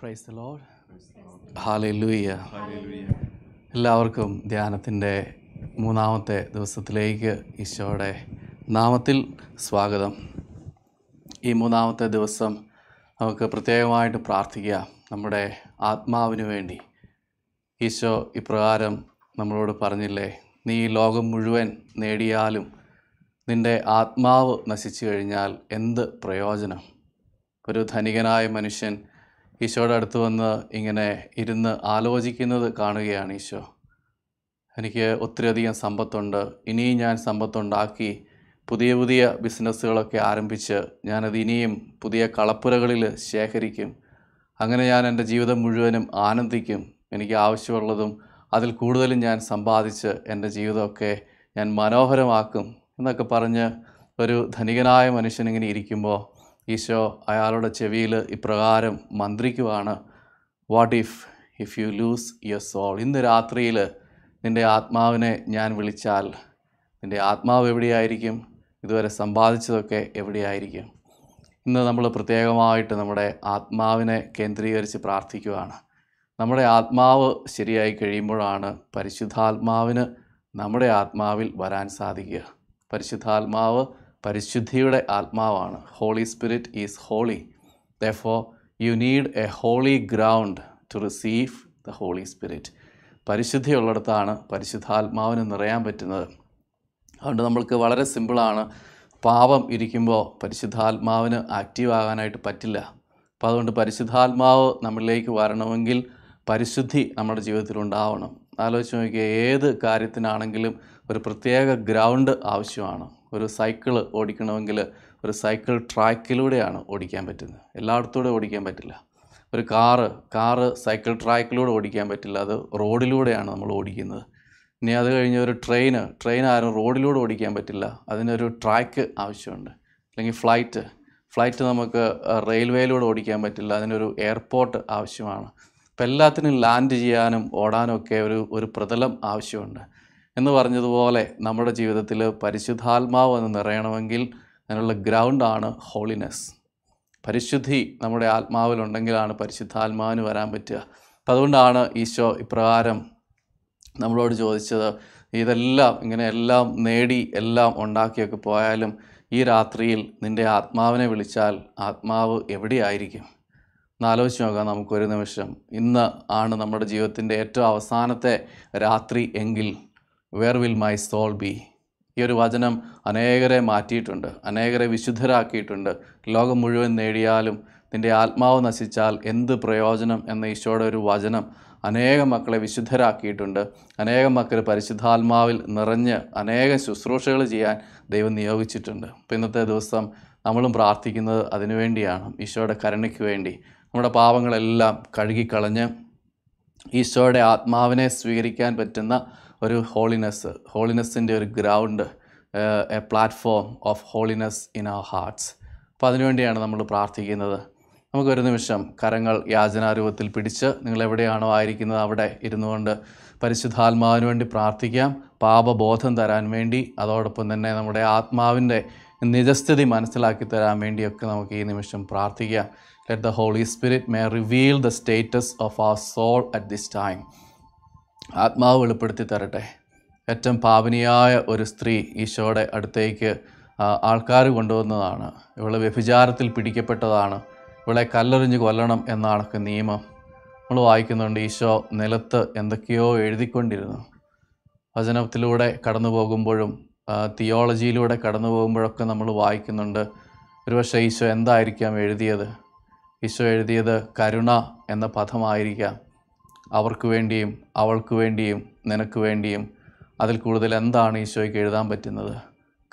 Praise the load ഹാലൂയ എല്ലാവർക്കും ധ്യാനത്തിന്റെ മൂന്നാമത്തെ ദിവസത്തിലേക്ക് ഈശോയുടെ നാമത്തിൽ സ്വാഗതം. ഈ മൂന്നാമത്തെ ദിവസം നമുക്ക് പ്രത്യേകമായിട്ട് പ്രാർത്ഥിക്കാം. നമ്മുടെ ആത്മാവിന് വേണ്ടി. ഈശോ ഇപ്രകാരം നമ്മളോട് പറഞ്ഞില്ലേ നീ ഈ ലോകം മുഴുവൻ നേടിയാലും നിന്റെ ആത്മാവ് നശിച്ചു കഴിഞ്ഞാൽ എന്ത് പ്രയോജനം? ഒരു ധനികനായ മനുഷ്യൻ ഈശോയുടെ അടുത്ത് വന്ന് ഇങ്ങനെ ഇരുന്ന് ആലോചിക്കുന്നത് കാണുകയാണ് ഈശോ. എനിക്ക് ഒത്തിരിയധികം സമ്പത്തുണ്ട്. ഇനിയും ഞാൻ സമ്പത്തുണ്ടാക്കി പുതിയ പുതിയ ബിസിനസ്സുകളൊക്കെ ആരംഭിച്ച് ഞാനത് ഇനിയും പുതിയ കളപ്പുരകളിൽ ശേഖരിക്കും. അങ്ങനെ ഞാൻ എന്റെ ജീവിതം മുഴുവനും ആനന്ദിക്കും. എനിക്ക് ആവശ്യമുള്ളതും അതിൽ കൂടുതലും ഞാൻ സമ്പാദിച്ച് എന്റെ ജീവിതമൊക്കെ ഞാൻ മനോഹരമാക്കും എന്നൊക്കെ പറഞ്ഞ് ഒരു ധനികനായ മനുഷ്യനിങ്ങനെ ഇരിക്കുമ്പോൾ ഈശോ അയാളുടെ ചെവിയിൽ ഇപ്രകാരം മന്ത്രിക്കുവാണ് what if if you lose your soul ഇന്ന് രാത്രിയിൽ നിന്റെ ആത്മാവിനെ ഞാൻ വിളിച്ചാൽ നിന്റെ ആത്മാവ് എവിടെയായിരിക്കും? ഇതുവരെ സമ്പാദിച്ചതൊക്കെ എവിടെയായിരിക്കും? ഇന്ന് നമ്മൾ പ്രത്യേകമായിട്ട് നമ്മുടെ ആത്മാവിനെ കേന്ദ്രീകരിച്ച് പ്രാർത്ഥിക്കുകയാണ് നമ്മുടെ ആത്മാവ് ശരിയായി കഴിയുമ്പോഴാണ് പരിശുദ്ധാത്മാവിന് നമ്മുടെ ആത്മാവിൽ വരാൻ സാധിക്കുക. പരിശുദ്ധാത്മാവ് പരിശുദ്ധിയുടെ ആത്മാവാണ്. Holy spirit is holy though you need a holy ground to receive the holy spirit പരിശുദ്ധിയുള്ളിടത്താണ് പരിശുദ്ധാത്മാവിന് നിറയാൻ പറ്റുന്നത്. അതുകൊണ്ട് നമ്മൾക്ക് വളരെ സിമ്പിളാണ് പാപം ഇരിക്കുമ്പോൾ പരിശുദ്ധാത്മാവിന് ആക്റ്റീവ് ആകാനായിട്ട് പറ്റില്ല. അപ്പോൾ അതുകൊണ്ട് പരിശുദ്ധാത്മാവ് നമ്മളിലേക്ക് വരണമെങ്കിൽ പരിശുദ്ധി നമ്മുടെ ജീവിതത്തിൽ ഉണ്ടാവണം. ആലോചിച്ച് നോക്കിയാൽ ഏത് കാര്യത്തിനാണെങ്കിലും ഒരു പ്രത്യേക ഗ്രൗണ്ട് ആവശ്യമാണ്. ഒരു സൈക്കിൾ ഓടിക്കണമെങ്കിൽ ഒരു സൈക്കിൾ ട്രാക്കിലൂടെയാണ് ഓടിക്കാൻ പറ്റുന്നത്. എല്ലായിടത്തൂടെ ഓടിക്കാൻ പറ്റില്ല. ഒരു കാറ് കാറ് സൈക്കിൾ ട്രാക്കിലൂടെ ഓടിക്കാൻ പറ്റില്ല. അത് റോഡിലൂടെയാണ് നമ്മൾ ഓടിക്കുന്നത്. ഇനി അത് കഴിഞ്ഞ് ഒരു ട്രെയിന് ട്രെയിൻ ആരും റോഡിലൂടെ ഓടിക്കാൻ പറ്റില്ല. അതിനൊരു ട്രാക്ക് ആവശ്യമുണ്ട്. അല്ലെങ്കിൽ ഫ്ലൈറ്റ് ഫ്ലൈറ്റ് നമുക്ക് റെയിൽവേയിലൂടെ ഓടിക്കാൻ പറ്റില്ല. അതിനൊരു എയർപോർട്ട് ആവശ്യമാണ്. അപ്പോൾ എല്ലാത്തിനും ലാൻഡ് ചെയ്യാനും ഓടാനും ഒക്കെ ഒരു ഒരു പ്രതലം ആവശ്യമുണ്ട്. എന്ന് പറഞ്ഞതുപോലെ നമ്മുടെ ജീവിതത്തിൽ പരിശുദ്ധാത്മാവ് എന്ന് നിറയണമെങ്കിൽ അതിനുള്ള ഗ്രൗണ്ടാണ് ഹോളിനെസ് പരിശുദ്ധി നമ്മുടെ ആത്മാവിലുണ്ടെങ്കിലാണ് പരിശുദ്ധാത്മാവിന് വരാൻ പറ്റുക. അപ്പം അതുകൊണ്ടാണ് ഈശോ ഇപ്രകാരം നമ്മളോട് ചോദിച്ചത് ഇതെല്ലാം ഇങ്ങനെ എല്ലാം നേടി എല്ലാം ഉണ്ടാക്കിയൊക്കെ പോയാലും ഈ രാത്രിയിൽ നിന്റെ ആത്മാവിനെ വിളിച്ചാൽ ആത്മാവ് എവിടെയായിരിക്കും? എന്നാലോചിച്ച് നോക്കാം നമുക്കൊരു നിമിഷം. ഇന്ന് ആണ് നമ്മുടെ ജീവിതത്തിന്റെ ഏറ്റവും അവസാനത്തെ രാത്രി എങ്കിൽ where will my soul be ഈ ഒരു വചനം അനേകരെ മാറ്റിയിട്ടുണ്ട് അനേകരെ വിശുദ്ധരാക്കിയിട്ടുണ്ട്. ലോകം മുഴുവൻ നേടിയാലും നിന്റെ ആത്മാവ് നശിച്ചാൽ എന്ത് പ്രയോജനം എന്ന ഈശോയുടെ ഒരു വചനം അനേക മക്കളെ വിശുദ്ധരാക്കിയിട്ടുണ്ട്. അനേകം മക്കൾ പരിശുദ്ധാത്മാവിൽ നിറഞ്ഞ് അനേകം ശുശ്രൂഷകൾ ചെയ്യാൻ ദൈവം നിയോഗിച്ചിട്ടുണ്ട്. അപ്പോൾ ഇന്നത്തെ ദിവസം നമ്മളും പ്രാർത്ഥിക്കുന്നത് അതിനുവേണ്ടിയാണ് ഈശോയുടെ കരുണയ്ക്ക് വേണ്ടി. നമ്മുടെ പാവങ്ങളെല്ലാം കഴുകിക്കളഞ്ഞ് ഈശോയുടെ ആത്മാവിനെ സ്വീകരിക്കാൻ പറ്റുന്ന ഒരു ഹോളിനെസ് ഹോളിനെസ്സിന്റെ ഒരു ground a platform of holiness in our hearts അപ്പോൾ അതിനുവേണ്ടിയാണ് നമ്മൾ പ്രാർത്ഥിക്കുന്നത്. നമുക്കൊരു നിമിഷം കരങ്ങൾ യാചനാരൂപത്തിൽ പിടിച്ച് നിങ്ങൾ എവിടെയാണോ ആയിരിക്കുന്നത് അവിടെ ഇരുന്നു കൊണ്ട് പരിശുദ്ധാത്മാവിന് വേണ്ടി പ്രാർത്ഥിക്കാം. പാപബോധം തരാൻ വേണ്ടി അതോടൊപ്പം തന്നെ നമ്മുടെ ആത്മാവിന്റെ നിജസ്ഥിതി മനസ്സിലാക്കി തരാൻ വേണ്ടിയൊക്കെ നമുക്ക് ഈ നിമിഷം പ്രാർത്ഥിക്കാം. Let the holy spirit may reveal the status of our soul at this time ആത്മാവ് വെളിപ്പെടുത്തി തരട്ടെ. ഏറ്റവും പാവനിയായ ഒരു സ്ത്രീ ഈശോയുടെ അടുത്തേക്ക് ആൾക്കാർ കൊണ്ടുവന്നതാണ്. ഇവളെ വ്യഭിചാരത്തിൽ പിടിക്കപ്പെട്ടതാണ്. ഇവളെ കല്ലെറിഞ്ഞ് കൊല്ലണം എന്നാണ് നിയമം. നമ്മൾ വായിക്കുന്നുണ്ട് ഈശോ നിലത്ത് എന്തൊക്കെയോ എഴുതിക്കൊണ്ടിരുന്നു. വചനത്തിലൂടെ കടന്നു പോകുമ്പോഴും തിയോളജിയിലൂടെ കടന്നു പോകുമ്പോഴൊക്കെ നമ്മൾ വായിക്കുന്നുണ്ട് ഒരുപക്ഷെ ഈശോ എന്തായിരിക്കാം എഴുതിയത്? ഈശോ എഴുതിയത് കരുണ എന്ന പദമായിരിക്കാം. അവർക്ക് വേണ്ടിയും അവൾക്ക് വേണ്ടിയും നിനക്ക് വേണ്ടിയും അതിൽ കൂടുതൽ എന്താണ് ഈശോയ്ക്ക് എഴുതാൻ പറ്റുന്നത്?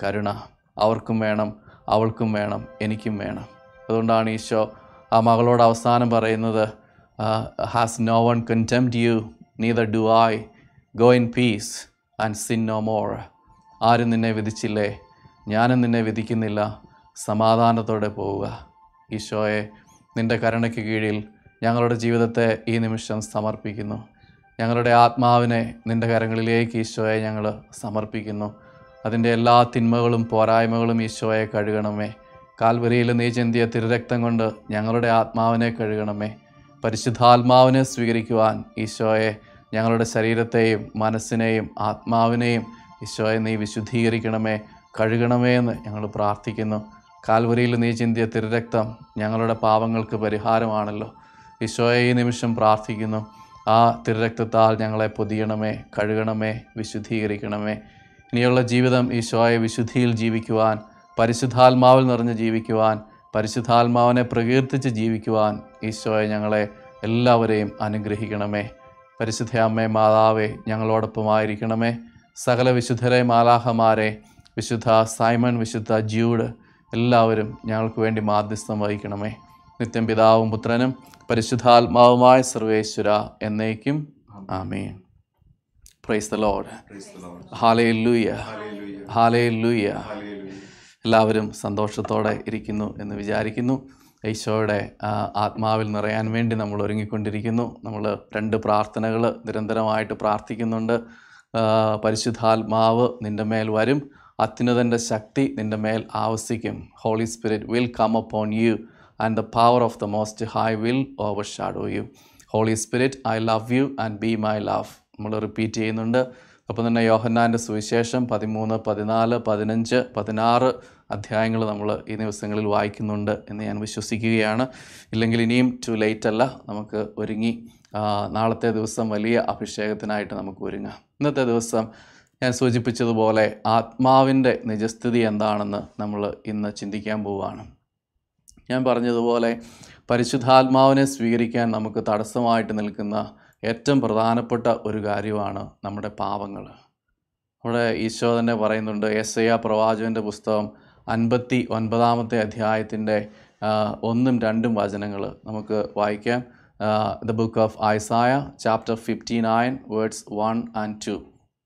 കരുണ. അവർക്കും വേണം അവൾക്കും വേണം എനിക്കും വേണം. അതുകൊണ്ടാണ് ഈശോ ആ മകളോട് അവസാനം പറയുന്നത് has no one contempt you neither do I go in peace and sin no more. ആരും നിന്നെ വിധിച്ചില്ലേ? ഞാനും നിന്നെ വിധിക്കുന്നില്ല. സമാധാനത്തോടെ പോവുക. ഈശോയെ നിന്റെ കരുണയ്ക്ക് കീഴിൽ ഞങ്ങളുടെ ജീവിതത്തെ ഈ നിമിഷം സമർപ്പിക്കുന്നു. ഞങ്ങളുടെ ആത്മാവിനെ നിന്റെ കരങ്ങളിലേക്ക് ഈശോയെ ഞങ്ങൾ സമർപ്പിക്കുന്നു. അതിന്റെ എല്ലാ തിന്മകളും പോരായ്മകളും ഈശോയെ കഴുകണമേ. കാൽവരിയിൽ നീ ചിന്തിയ തിരുരക്തം കൊണ്ട് ഞങ്ങളുടെ ആത്മാവിനെ കഴുകണമേ. പരിശുദ്ധാത്മാവിനെ സ്വീകരിക്കുവാൻ ഈശോയെ ഞങ്ങളുടെ ശരീരത്തെയും മനസ്സിനെയും ആത്മാവിനെയും ഈശോയെ നീ വിശുദ്ധീകരിക്കണമേ. കഴുകണമേ എന്ന് ഞങ്ങൾ പ്രാർത്ഥിക്കുന്നു. കാൽവരിയിൽ നീ ചിന്തിയ തിരുരക്തം ഞങ്ങളുടെ പാവങ്ങൾക്ക് പരിഹാരമാണല്ലോ. ഈശോയെ ഈ നിമിഷം പ്രാർത്ഥിക്കുന്നു. ആ തിരുരക്തത്താൽ ഞങ്ങളെ പൊതിയണമേ കഴുകണമേ വിശുദ്ധീകരിക്കണമേ. ഇനിയുള്ള ജീവിതം ഈശോയെ വിശുദ്ധിയിൽ ജീവിക്കുവാൻ പരിശുദ്ധാത്മാവിൽ നിറഞ്ഞ് ജീവിക്കുവാൻ പരിശുദ്ധാത്മാവിനെ പ്രകീർത്തിച്ച് ജീവിക്കുവാൻ ഈശോയെ ഞങ്ങളെ എല്ലാവരെയും അനുഗ്രഹിക്കണമേ. പരിശുദ്ധ അമ്മേ മാതാവേ ഞങ്ങളോടൊപ്പമായിരിക്കണമേ. സകല വിശുദ്ധരെ മാലാഹമാരെ വിശുദ്ധ സൈമൺ വിശുദ്ധ ജ്യൂഡ് എല്ലാവരും ഞങ്ങൾക്ക് വേണ്ടി മാധ്യസ്ഥം വഹിക്കണമേ. നിത്യം പിതാവും പുത്രനും പരിശുദ്ധാത്മാവുമായ സർവേശ്വര എന്നേക്കും ആമേ പ്രൈസ് ദ ലോഡ് ഹാലേ ലൂയ ഹാലേ ലൂയ എല്ലാവരും സന്തോഷത്തോടെ ഇരിക്കുന്നു എന്ന് വിചാരിക്കുന്നു. ഈശോയുടെ ആത്മാവിൽ നിറയാൻ വേണ്ടി നമ്മൾ ഒരുങ്ങിക്കൊണ്ടിരിക്കുന്നു. നമ്മൾ രണ്ട് പ്രാർത്ഥനകൾ നിരന്തരമായിട്ട് പ്രാർത്ഥിക്കുന്നുണ്ട്. പരിശുദ്ധാത്മാവ് നിന്റെ മേൽ വരും. അത്യുന്നതന്റെ ശക്തി നിന്റെ മേൽ ആവസിക്കും. Holy spirit will come upon you the power of the most high will overshadow you holy spirit I love you and be my love നമ്മൾ റിപ്പീറ്റ് ചെയ്യുന്നുണ്ട്. അപ്പം തന്നെ യോഹന്നാന്റെ സുവിശേഷം പതിമൂന്ന് പതിനാല് പതിനഞ്ച് പതിനാറ് അധ്യായങ്ങൾ നമ്മൾ ഈ ദിവസങ്ങളിൽ വായിക്കുന്നുണ്ട് എന്ന് ഞാൻ വിശ്വസിക്കുകയാണ്. ഇല്ലെങ്കിൽ ഇനിയും ടു ലേറ്റ് അല്ല. നമുക്ക് ഒരുങ്ങി നാളത്തെ ദിവസം വലിയ അഭിഷേകത്തിനായിട്ട് നമുക്ക് ഒരുങ്ങാം. ഇന്നത്തെ ദിവസം ഞാൻ സൂചിപ്പിച്ചതുപോലെ ആത്മാവിന്റെ നിജസ്ഥിതി എന്താണെന്ന് നമ്മൾ ഇന്ന് ചിന്തിക്കാൻ പോവുകയാണ്. ഞാൻ പറഞ്ഞതുപോലെ പരിശുദ്ധാത്മാവിനെ സ്വീകരിക്കാൻ നമുക്ക് തടസ്സമായിട്ട് നിൽക്കുന്ന ഏറ്റവും പ്രധാനപ്പെട്ട ഒരു കാര്യമാണ് നമ്മുടെ പാപങ്ങൾ. അവിടെ ഈശോ തന്നെ പറയുന്നുണ്ട് എസ് ഐ പ്രവാചകന്റെ പുസ്തകം അൻപത്തി ഒൻപതാമത്തെ അധ്യായത്തിന്റെ ഒന്നും രണ്ടും വചനങ്ങൾ. നമുക്ക് വായിക്കാം. The book of Isaiah chapter fifty nine words one and two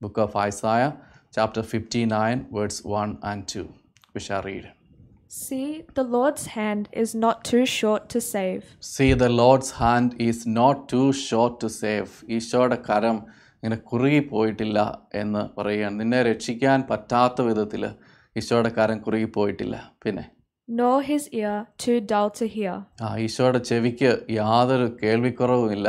book of Isaiah chapter fifty nine words one and two we shall read See, the Lord's hand is not too short to save, See, the Lord's hand is not too short to save. ഈശോയുടെ കരം ഇങ്ങനെ കുറുകി പോയിട്ടില്ല എന്ന് പറയുകയാണ്. നിന്നെ രക്ഷിക്കാൻ പറ്റാത്ത വിധത്തിൽ ഈശോയുടെ കരം കുറുകി പോയിട്ടില്ല. പിന്നെ? Nor his ear too dull to hear. ആ ഈശോയുടെ ചെവിക്ക് യാതൊരു കേൾവിക്കുറവുമില്ല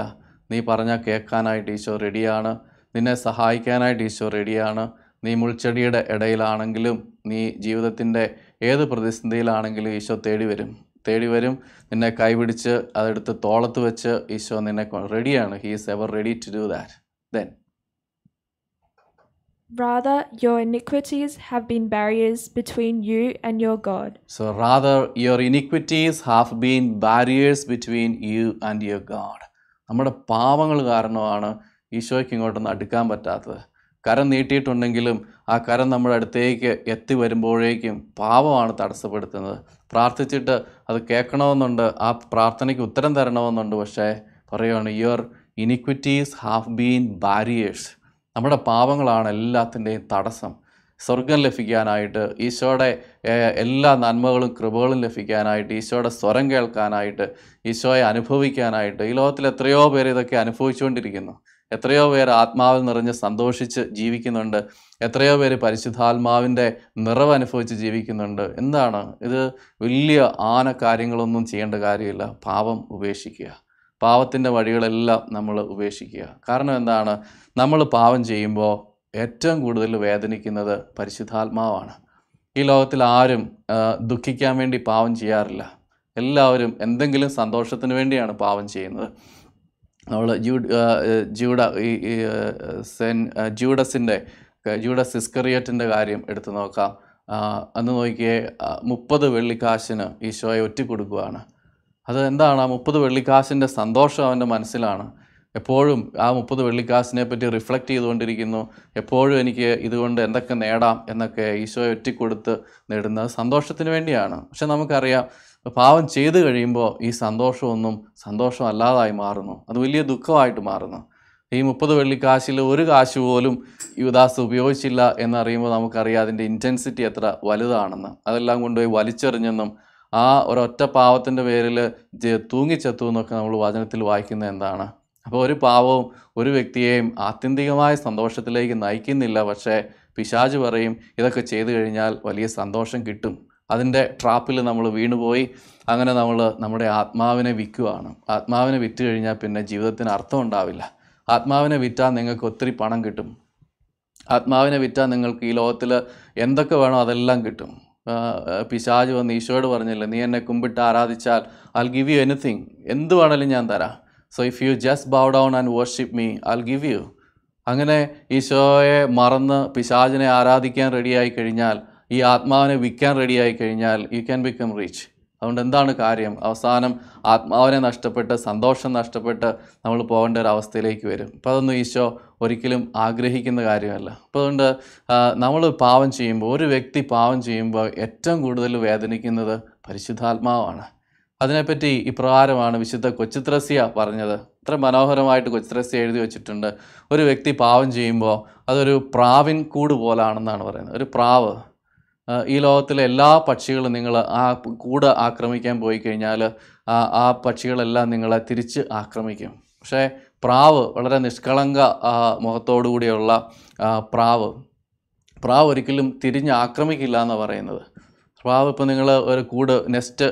നീ പറഞ്ഞാൽ കേൾക്കാനായിട്ട് ഈശോ റെഡിയാണ്. നിന്നെ സഹായിക്കാനായിട്ട് ഈശോ റെഡിയാണ്. നീ മുൾച്ചെടിയുടെ ഇടയിലാണെങ്കിലും നീ ജീവിതത്തിന്റെ ഏത് പ്രതിസന്ധിയിലാണെങ്കിലും ഈശോ തേടി വരും തേടി വരും നിന്നെ കൈപിടിച്ച് അതെടുത്ത് തോളത്ത് വെച്ച് ഈശോ നിന്നെ റെഡിയാണ് he is ever ready to do that then Rather, your iniquities have been barriers between you and your God. So, rather, your iniquities have been barriers between you and your God. നമ്മുടെ പാപങ്ങൾ കാരണമാണ് ഈശോയ്ക്ക് ഇങ്ങോട്ടൊന്ന് അടുക്കാൻ പറ്റാത്തത് കരം നീട്ടിയിട്ടുണ്ടെങ്കിലും ആ കരം നമ്മുടെ അടുത്തേക്ക് എത്തി വരുമ്പോഴേക്കും പാപമാണ് തടസ്സപ്പെടുത്തുന്നത്. പ്രാർത്ഥിച്ചിട്ട് അത് കേൾക്കണമെന്നുണ്ട് ആ പ്രാർത്ഥനയ്ക്ക് ഉത്തരം തരണമെന്നുണ്ട്. പക്ഷേ പറയുകയാണ് your iniquities have been barriers നമ്മുടെ പാപങ്ങളാണ് എല്ലാത്തിന്റെയും തടസ്സം. സ്വർഗം ലഭിക്കാനായിട്ട് ഈശോയുടെ എല്ലാ നന്മകളും കൃപകളും ലഭിക്കാനായിട്ട് ഈശോയുടെ സ്വരം കേൾക്കാനായിട്ട് ഈശോയെ അനുഭവിക്കാനായിട്ട് ഈ ലോകത്തിൽ എത്രയോ പേര് ഇതൊക്കെ അനുഭവിച്ചുകൊണ്ടിരിക്കുന്നു. എത്രയോ പേർ ആത്മാവിൽ നിറഞ്ഞ് സന്തോഷിച്ച് ജീവിക്കുന്നുണ്ട്. എത്രയോ പേര് പരിശുദ്ധാത്മാവിന്റെ നിറവ് അനുഭവിച്ച് ജീവിക്കുന്നുണ്ട്. എന്താണ്? ഇത് വലിയ ആന കാര്യങ്ങളൊന്നും ചെയ്യേണ്ട കാര്യമില്ല. പാപം ഉപേക്ഷിക്കുക. പാവത്തിന്റെ വഴികളെല്ലാം നമ്മൾ ഉപേക്ഷിക്കുക. കാരണം എന്താണ്? നമ്മൾ പാവം ചെയ്യുമ്പോൾ ഏറ്റവും കൂടുതൽ വേദനിക്കുന്നത് പരിശുദ്ധാത്മാവാണ്. ഈ ലോകത്തിൽ ആരും ദുഃഖിക്കാൻ വേണ്ടി പാവം ചെയ്യാറില്ല. എല്ലാവരും എന്തെങ്കിലും സന്തോഷത്തിന് വേണ്ടിയാണ് പാവം ചെയ്യുന്നത്. നമ്മൾ ജൂഡ് ജൂഡ ഈ സെൻ ജൂഡസിന്റെ ജൂഡസ് ഇസ്കറിയറ്റിന്റെ കാര്യം എടുത്തു നോക്കാം. അന്ന് നോക്കിയേ മുപ്പത് വെള്ളിക്കാശിന് ഈശോയെ ഒറ്റിക്കൊടുക്കുകയാണ് അത് എന്താണ്? ആ മുപ്പത് വെള്ളിക്കാശിന്റെ സന്തോഷം അവന്റെ മനസ്സിലാണ്. എപ്പോഴും ആ മുപ്പത് വെള്ളിക്കാശിനെ പറ്റി റിഫ്ലക്റ്റ് ചെയ്തുകൊണ്ടിരിക്കുന്നു. എപ്പോഴും എനിക്ക് ഇതുകൊണ്ട് എന്തൊക്കെ നേടാം എന്നൊക്കെ ഈശോയെ ഒറ്റിക്കൊടുത്ത് നേടുന്നത് സന്തോഷത്തിന് വേണ്ടിയാണ്. പക്ഷെ നമുക്കറിയാം പാവം ചെയ്തു കഴിയുമ്പോൾ ഈ സന്തോഷമൊന്നും സന്തോഷമല്ലാതായി മാറുന്നു. അത് വലിയ ദുഃഖമായിട്ട് മാറുന്നു. ഈ മുപ്പത് വെള്ളിക്കാശിൽ ഒരു കാശ് പോലും യുവദാസ് ഉപയോഗിച്ചില്ല എന്നറിയുമ്പോൾ നമുക്കറിയാം അതിന്റെ ഇന്റൻസിറ്റി എത്ര വലുതാണെന്ന്. അതെല്ലാം കൊണ്ടുപോയി വലിച്ചെറിഞ്ഞെന്നും ആ ഒരൊറ്റ പാവത്തിന്റെ പേരിൽ തൂങ്ങിച്ചെത്തു എന്നൊക്കെ നമ്മൾ വചനത്തിൽ വായിക്കുന്നത് എന്താണ്? അപ്പോൾ ഒരു പാവവും ഒരു വ്യക്തിയെയും ആത്യന്തികമായ സന്തോഷത്തിലേക്ക് നയിക്കുന്നില്ല. പക്ഷേ പിശാജ് പറയും ഇതൊക്കെ ചെയ്തു കഴിഞ്ഞാൽ വലിയ സന്തോഷം കിട്ടും. അതിന്റെ ട്രാപ്പിൽ നമ്മൾ വീണുപോയി. അങ്ങനെ നമ്മൾ നമ്മുടെ ആത്മാവിനെ വിൽക്കുകയാണ് ആത്മാവിനെ വിറ്റ് കഴിഞ്ഞാൽ പിന്നെ ജീവിതത്തിന് അർത്ഥം ഉണ്ടാവില്ല. ആത്മാവിനെ വിറ്റാൽ നിങ്ങൾക്ക് ഒത്തിരി പണം കിട്ടും. ആത്മാവിനെ വിറ്റാൽ നിങ്ങൾക്ക് ഈ ലോകത്തിൽ എന്തൊക്കെ വേണോ അതെല്ലാം കിട്ടും. പിശാച് വന്ന് ഈശോയോട് പറഞ്ഞില്ലേ നീ എന്നെ കുമ്പിട്ട് ആരാധിച്ചാൽ ഐ ഗിവ് യു എനിത്തിങ് എന്ത് വേണേലും ഞാൻ തരാം. So if you just bow down and worship me I give you അങ്ങനെ ഈശോയെ മറന്ന് പിശാജിനെ ആരാധിക്കാൻ റെഡിയായി കഴിഞ്ഞാൽ ഈ ആത്മാവിനെ വിൽക്കാൻ റെഡിയായി കഴിഞ്ഞാൽ യു ക്യാൻ ബിക്കം റീച്ച് അതുകൊണ്ട് എന്താണ് കാര്യം? അവസാനം ആത്മാവിനെ നഷ്ടപ്പെട്ട് സന്തോഷം നഷ്ടപ്പെട്ട് നമ്മൾ പോകേണ്ട ഒരു അവസ്ഥയിലേക്ക് വരും. അപ്പോൾ അതൊന്നും ഈശോ ഒരിക്കലും ആഗ്രഹിക്കുന്ന കാര്യമല്ല. അപ്പോൾ അതുകൊണ്ട് നമ്മൾ പാവം ചെയ്യുമ്പോൾ ഒരു വ്യക്തി പാവം ചെയ്യുമ്പോൾ ഏറ്റവും കൂടുതൽ വേദനിക്കുന്നത് പരിശുദ്ധാത്മാവാണ്. അതിനെപ്പറ്റി ഇപ്രകാരമാണ് വിശുദ്ധ കൊച്ചുത്രസ്യ പറഞ്ഞത്. ഇത്ര മനോഹരമായിട്ട് കൊച്ചിത്രസ്യ എഴുതി വെച്ചിട്ടുണ്ട്. ഒരു വ്യക്തി പാവം ചെയ്യുമ്പോൾ അതൊരു പ്രാവിൻ കൂട് പോലാണെന്നാണ് പറയുന്നത്. ഒരു പ്രാവ്. ഈ ലോകത്തിലെ എല്ലാ പക്ഷികളും നിങ്ങൾ ആ കൂട് ആക്രമിക്കാൻ പോയി കഴിഞ്ഞാൽ ആ പക്ഷികളെല്ലാം നിങ്ങളെ തിരിച്ച് ആക്രമിക്കും. പക്ഷേ പ്രാവ് വളരെ നിഷ്കളങ്ക മുഖത്തോടുകൂടിയുള്ള മുഖത്തോടു കൂടിയുള്ള പ്രാവ്. പ്രാവ് ഒരിക്കലും തിരിഞ്ഞ് ആക്രമിക്കില്ല എന്ന് പറയുന്നത്. പ്രാവ് ഇപ്പോൾ നിങ്ങൾ ഒരു കൂട് നെസ്റ്റ്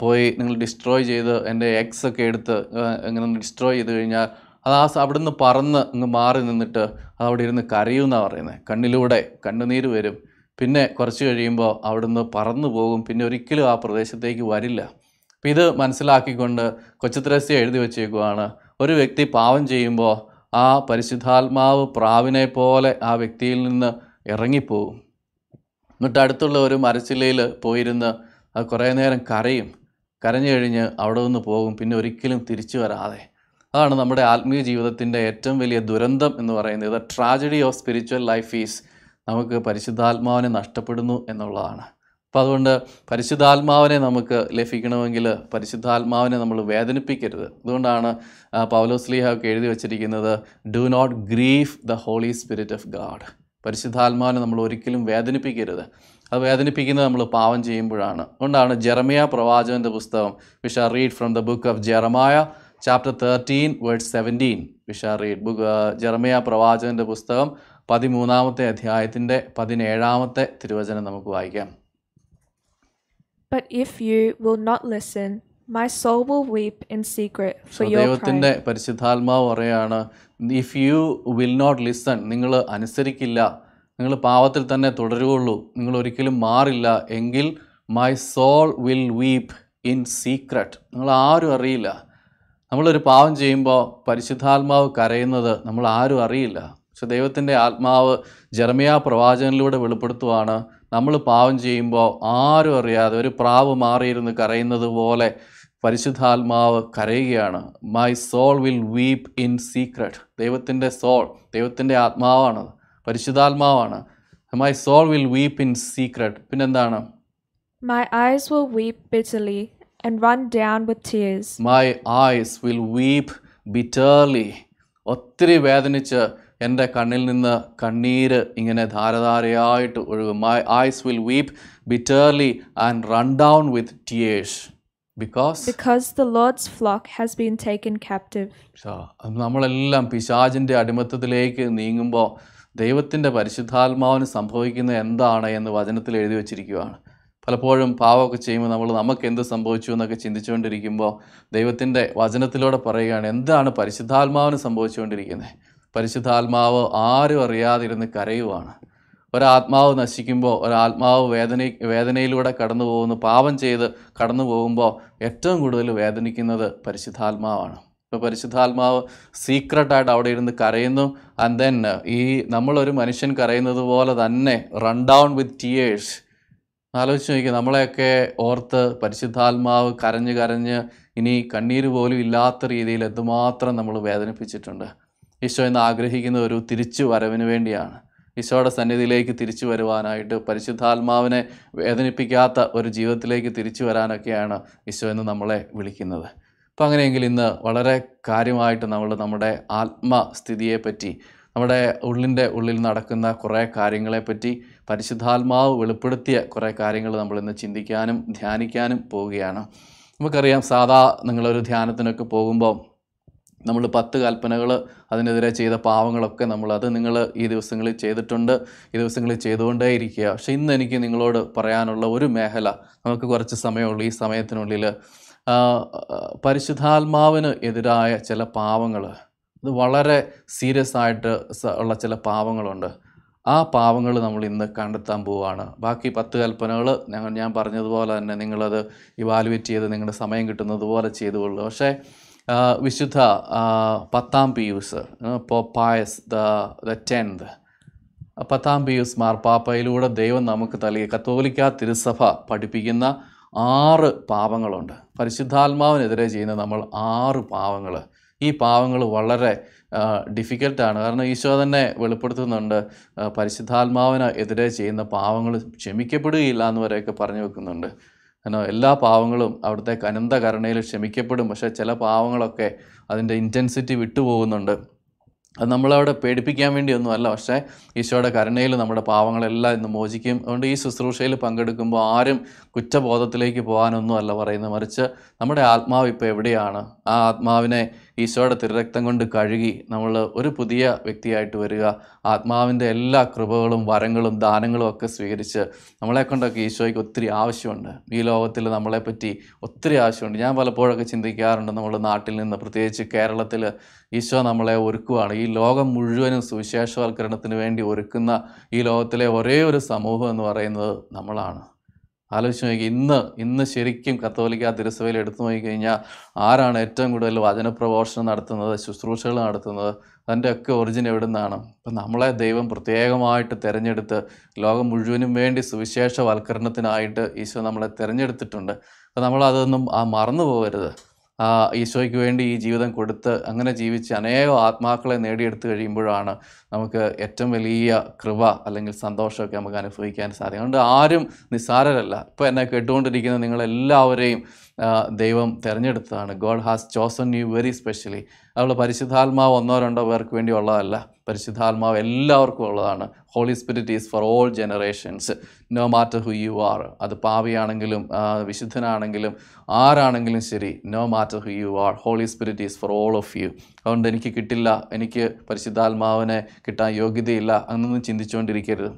പോയി നിങ്ങൾ ഡിസ്ട്രോയ് ചെയ്ത് എന്റെ എഗ്സ് ഒക്കെ എടുത്ത് ഇങ്ങനെ ഡിസ്ട്രോയ് ചെയ്ത് കഴിഞ്ഞാൽ അത് ആ അവിടുന്ന് പറന്ന് ഇങ്ങ് മാറി നിന്നിട്ട് അത് അവിടെ ഇരുന്ന് കരയുമെന്നാണ് പറയുന്നത്. കണ്ണിലൂടെ കണ്ണുനീര് വരും. പിന്നെ കുറച്ച് കഴിയുമ്പോൾ അവിടുന്ന് പറന്നു പോകും. പിന്നെ ഒരിക്കലും ആ പ്രദേശത്തേക്ക് വരില്ല. അപ്പം ഇത് മനസ്സിലാക്കിക്കൊണ്ട് കൊച്ചുത്രസ്യ എഴുതി വച്ചേക്കുവാണ്. ഒരു വ്യക്തി പാവം ചെയ്യുമ്പോൾ ആ പരിശുദ്ധാത്മാവ് പ്രാവിനെ പോലെ ആ വ്യക്തിയിൽ നിന്ന് ഇറങ്ങിപ്പോകും എന്നിട്ട് അടുത്തുള്ള ഒരു മരച്ചില്ലയിൽ പോയിരുന്ന് അത് കുറേ നേരം കരയും. കരഞ്ഞു കഴിഞ്ഞ് അവിടെ നിന്ന് പോകും. പിന്നെ ഒരിക്കലും തിരിച്ചു വരാതെ. അതാണ് നമ്മുടെ ആത്മീയ ജീവിതത്തിന്റെ ഏറ്റവും വലിയ ദുരന്തം എന്ന് പറയുന്നത്. The tragedy of spiritual life is നമുക്ക് പരിശുദ്ധാത്മാവിനെ നഷ്ടപ്പെടുന്നു എന്നുള്ളതാണ്. അപ്പോൾ അതുകൊണ്ട് പരിശുദ്ധാത്മാവിനെ നമുക്ക് ലഭിക്കണമെങ്കിൽ പരിശുദ്ധാത്മാവിനെ നമ്മൾ വേദനിപ്പിക്കരുത്. അതുകൊണ്ടാണ് ആ, പൗലോസ്ലീഹ ഒക്കെ എഴുതി വച്ചിരിക്കുന്നത് do not grieve the holy spirit of God പരിശുദ്ധാത്മാവിനെ നമ്മൾ ഒരിക്കലും വേദനിപ്പിക്കരുത്. അത് വേദനിപ്പിക്കുന്നത് നമ്മൾ പാവം ചെയ്യുമ്പോഴാണ്. അതുകൊണ്ടാണ് ജെറമിയ പ്രവാചകന്റെ പുസ്തകം we shall read from the book of Jeremiah chapter thirteen word seventeen we shall read book Jeremiah പ്രവാചകന്റെ പുസ്തകം പതിമൂന്നാമത്തെ അധ്യായത്തിന്റെ പതിനേഴാമത്തെ തിരുവചനം നമുക്ക് വായിക്കാം. But if you will not listen, my soul will weep in secret for your ദൈവത്തിന്റെ. പരിശുദ്ധാത്മാവ് പറയാണ് if you will not listen നിങ്ങൾ അനുസരിക്കില്ല. നിങ്ങൾ പാവത്തിൽ തന്നെ തുടരുകയുള്ളൂ. നിങ്ങൾ ഒരിക്കലും മാറില്ല. എങ്കിൽ my soul will weep in secret നിങ്ങൾ ആരും അറിയില്ല. നമ്മളൊരു പാവം ചെയ്യുമ്പോൾ പരിശുദ്ധാത്മാവ് കരയുന്നത് നമ്മൾ ആരും അറിയില്ല. പക്ഷെ ദൈവത്തിന്റെ ആത്മാവ് ജർമിയ പ്രവാചകനിലൂടെ വെളിപ്പെടുത്തുവാണ്. നമ്മൾ പാവം ചെയ്യുമ്പോൾ ആരും അറിയാതെ ഒരു പ്രാവ് മാറിയിരുന്ന് കരയുന്നത് പോലെ പരിശുദ്ധാത്മാവ് കരയുകയാണ്. My soul will weep in secret ദൈവത്തിന്റെ സോൾ ദൈവത്തിന്റെ ആത്മാവാണ്. പരിശുദ്ധാത്മാവാണ്. My soul will weep in secret പിന്നെന്താണ്? My eyes weep bitterly. And run down with tears. My eyes will weep bitterly. ഒത്തിരി വേദനിച്ച് എന്റെ കണ്ണിൽ നിന്ന് കണ്ണീര് ഇങ്ങനെ ധാരധാരയായിട്ട് ഒഴുകും. My eyes will weep bitterly and run down with tears because because the Lord's flock has been taken captive നമ്മളെല്ലാം പിശാചിന്റെ അടിമത്തത്തിലേക്ക് നീങ്ങുമ്പോൾ ദൈവത്തിന്റെ പരിശുദ്ധാത്മാവിന് സംഭവിക്കുന്ന എന്താണ് എന്ന് വചനത്തിൽ എഴുതി വച്ചിരിക്കുകയാണ് പലപ്പോഴും പാവമൊക്കെ ചെയ്യുമ്പോൾ നമ്മൾ നമുക്ക് എന്ത് സംഭവിച്ചു എന്നൊക്കെ ചിന്തിച്ചുകൊണ്ടിരിക്കുമ്പോൾ ദൈവത്തിന്റെ വചനത്തിലൂടെ പറയുകയാണ് എന്താണ് പരിശുദ്ധാത്മാവിന് സംഭവിച്ചുകൊണ്ടിരിക്കുന്നത്? പരിശുദ്ധാത്മാവ് ആരും അറിയാതിരുന്ന് കരയുവാണ്. ഒരാത്മാവ് നശിക്കുമ്പോൾ ഒരാത്മാവ് വേദന വേദനയിലൂടെ കടന്നു പോകുന്നു പാപം ചെയ്ത് കടന്നു പോകുമ്പോൾ ഏറ്റവും കൂടുതൽ വേദനിക്കുന്നത് പരിശുദ്ധാത്മാവാണ്. ഇപ്പോൾ പരിശുദ്ധാത്മാവ് സീക്രട്ടായിട്ട് അവിടെ ഇരുന്ന് കരയുന്നു ആൻഡ് ദെൻ ഈ നമ്മളൊരു മനുഷ്യൻ കരയുന്നത് പോലെ തന്നെ റൺ ഡൗൺ വിത്ത് ടിയേഴ്സ് ആലോചിച്ച് നോക്കി നമ്മളെയൊക്കെ ഓർത്ത് പരിശുദ്ധാത്മാവ് കരഞ്ഞ് കരഞ്ഞ് ഇനി കണ്ണീര് പോലും ഇല്ലാത്ത രീതിയിൽ എന്തുമാത്രം നമ്മൾ വേദനിപ്പിച്ചിട്ടുണ്ട്. ഈശോ എന്ന് ആഗ്രഹിക്കുന്ന ഒരു തിരിച്ചു വരവിന് വേണ്ടിയാണ്. ഈശോയുടെ സന്നിധിയിലേക്ക് തിരിച്ചു വരുവാനായിട്ട് പരിശുദ്ധാത്മാവിനെ വേദനിപ്പിക്കാത്ത ഒരു ജീവിതത്തിലേക്ക് തിരിച്ചു വരാനൊക്കെയാണ് ഈശോ എന്ന് നമ്മളെ വിളിക്കുന്നത്. അപ്പോൾ അങ്ങനെയെങ്കിൽ ഇന്ന് വളരെ കാര്യമായിട്ട് നമ്മൾ നമ്മുടെ ആത്മസ്ഥിതിയെപ്പറ്റി നമ്മുടെ ഉള്ളിന്റെ ഉള്ളിൽ നടക്കുന്ന കുറേ കാര്യങ്ങളെപ്പറ്റി പരിശുദ്ധാത്മാവ് വെളിപ്പെടുത്തിയ കുറേ കാര്യങ്ങൾ നമ്മൾ ഇന്ന് ചിന്തിക്കാനും ധ്യാനിക്കാനും പോവുകയാണ്. നമുക്കറിയാം സാധാ നിങ്ങളൊരു ധ്യാനത്തിനൊക്കെ പോകുമ്പോൾ നമ്മൾ പത്ത് കൽപ്പനകൾ അതിനെതിരെ ചെയ്ത പാവങ്ങളൊക്കെ നമ്മൾ അത് നിങ്ങൾ ഈ ദിവസങ്ങളിൽ ചെയ്തിട്ടുണ്ട് ഈ ദിവസങ്ങളിൽ ചെയ്തുകൊണ്ടേ ഇരിക്കുക പക്ഷെ ഇന്ന് എനിക്ക് നിങ്ങളോട് പറയാനുള്ള ഒരു മേഖല നമുക്ക് കുറച്ച് സമയമുള്ളൂ. ഈ സമയത്തിനുള്ളിൽ പരിശുദ്ധാത്മാവിന് എതിരായ ചില പാവങ്ങൾ അത് വളരെ സീരിയസ് ആയിട്ട് ഉള്ള ചില പാവങ്ങളുണ്ട്. ആ പാവങ്ങൾ നമ്മൾ ഇന്ന് കണ്ടെത്താൻ പോവുകയാണ് ബാക്കി പത്ത് കൽപ്പനകൾ ഞങ്ങൾ ഞാൻ പറഞ്ഞതുപോലെ തന്നെ നിങ്ങളത് ഇവാലുവേറ്റ് ചെയ്ത് നിങ്ങളുടെ സമയം കിട്ടുന്നത് പോലെ ചെയ്തുകൊള്ളു. പക്ഷേ വിശുദ്ധ പത്താം Pius pope Pius the the tenth. പത്താം പിയൂസ് മാർപ്പാപ്പയിലൂടെ ദൈവം നമുക്ക് നൽകിയ കത്തോലിക്ക തിരുസഭ പഠിപ്പിക്കുന്ന ആറ് പാവങ്ങളുണ്ട്. പരിശുദ്ധാത്മാവിനെതിരെ ചെയ്യുന്ന നമ്മൾ ആറ് പാവങ്ങൾ. ഈ പാവങ്ങൾ വളരെ ഡിഫിക്കൽട്ടാണ്. കാരണം ഈശോ തന്നെ വെളിപ്പെടുത്തുന്നുണ്ട് പരിശുദ്ധാത്മാവിന് എതിരെ ചെയ്യുന്ന പാവങ്ങൾ ക്ഷമിക്കപ്പെടുകയില്ല എന്ന് വരെയൊക്കെ പറഞ്ഞു വെക്കുന്നുണ്ട്. കാരണം എല്ലാ പാവങ്ങളും അവിടുത്തെ കനന്ത കരുണയിൽ ക്ഷമിക്കപ്പെടും. പക്ഷേ ചില പാവങ്ങളൊക്കെ അതിന്റെ ഇന്റൻസിറ്റി വിട്ടുപോകുന്നുണ്ട്. അത് നമ്മളവിടെ പേടിപ്പിക്കാൻ വേണ്ടിയൊന്നും അല്ല. പക്ഷേ ഈശോയുടെ കരുണയിൽ നമ്മുടെ പാവങ്ങളെല്ലാം ഇന്ന് മോചിക്കും. അതുകൊണ്ട് ഈ ശുശ്രൂഷയിൽ പങ്കെടുക്കുമ്പോൾ ആരും കുറ്റബോധത്തിലേക്ക് പോകാനൊന്നും അല്ല പറയുന്നത്. മറിച്ച് നമ്മുടെ ആത്മാവ് ഇപ്പോൾ എവിടെയാണ്? ആ ആത്മാവിനെ ഈശോയുടെ തിരുരക്തം കൊണ്ട് കഴുകി നമ്മൾ ഒരു പുതിയ വ്യക്തിയായിട്ട് വരിക. ആത്മാവിന്റെ എല്ലാ കൃപകളും വരങ്ങളും ദാനങ്ങളും ഒക്കെ സ്വീകരിച്ച് നമ്മളെ കൊണ്ടൊക്കെ ഈശോയ്ക്ക് ഒത്തിരി ആവശ്യമുണ്ട്. ഈ ലോകത്തിൽ നമ്മളെപ്പറ്റി ഒത്തിരി ആവശ്യമുണ്ട്. ഞാൻ പലപ്പോഴൊക്കെ ചിന്തിക്കാറുണ്ട് നമ്മൾ നാട്ടിൽ നിന്ന് പ്രത്യേകിച്ച് കേരളത്തിൽ ഈശോ നമ്മളെ ഒരുക്കുവാണ്. ഈ ലോകം മുഴുവനും സുവിശേഷവൽക്കരണത്തിന് വേണ്ടി ഒരുക്കുന്ന ഈ ലോകത്തിലെ ഒരേ ഒരു സമൂഹം എന്ന് പറയുന്നത് നമ്മളാണ്. ആലോചിച്ച് നോക്കി ഇന്ന് ഇന്ന് ശരിക്കും കത്തോലിക്ക തിരുസഭയിൽ എടുത്തു നോക്കിക്കഴിഞ്ഞാൽ ആരാണ് ഏറ്റവും കൂടുതൽ വചനപ്രഘോഷണം നടത്തുന്നത് ശുശ്രൂഷകൾ നടത്തുന്നത് അതിന്റെ ഒക്കെ ഒറിജിൻ എവിടെ നിന്നാണ് അപ്പം നമ്മളെ ദൈവം പ്രത്യേകമായിട്ട് തിരഞ്ഞെടുത്ത് ലോകം മുഴുവനും വേണ്ടി സുവിശേഷവൽക്കരണത്തിനായിട്ട് ഈശോ നമ്മളെ തിരഞ്ഞെടുത്തിട്ടുണ്ട്. അപ്പം നമ്മളതൊന്നും ആ മറന്നു പോകരുത്. ഈശോയ്ക്ക് വേണ്ടി ഈ ജീവിതം കൊടുത്ത് അങ്ങനെ ജീവിച്ച് അനേകം ആത്മാക്കളെ നേടിയെടുത്ത് കഴിയുമ്പോഴാണ് നമുക്ക് ഏറ്റവും വലിയ കൃപ അല്ലെങ്കിൽ സന്തോഷമൊക്കെ നമുക്ക് അനുഭവിക്കാൻ സാധിക്കും. അതുകൊണ്ട് ആരും നിസ്സാരരല്ല. ഇപ്പോൾ എന്നെ കേട്ടുകൊണ്ടിരിക്കുന്ന നിങ്ങളെല്ലാവരെയും ദൈവം തിരഞ്ഞെടുത്തതാണ്. God has chosen you very specially. അതുള്ള പരിശുദ്ധാത്മാവ് ഒന്നോ രണ്ടോ പേർക്ക് വേണ്ടി ഉള്ളതല്ല. പരിശുദ്ധാത്മാവ് എല്ലാവർക്കും ഉള്ളതാണ്. Holy spirit is for all generations. No matter who you are അത് പാവിയാണെങ്കിലും വിശുദ്ധനാണെങ്കിലും ആരാണെങ്കിലും ശരി no matter who you are holy spirit is for all of you അതുകൊണ്ട് എനിക്ക് കിട്ടില്ല എനിക്ക് പരിശുദ്ധാത്മാവിനെ കിട്ടാൻ യോഗ്യതയില്ല അങ്ങനൊന്നും ചിന്തിച്ചുകൊണ്ടിരിക്കരുത്.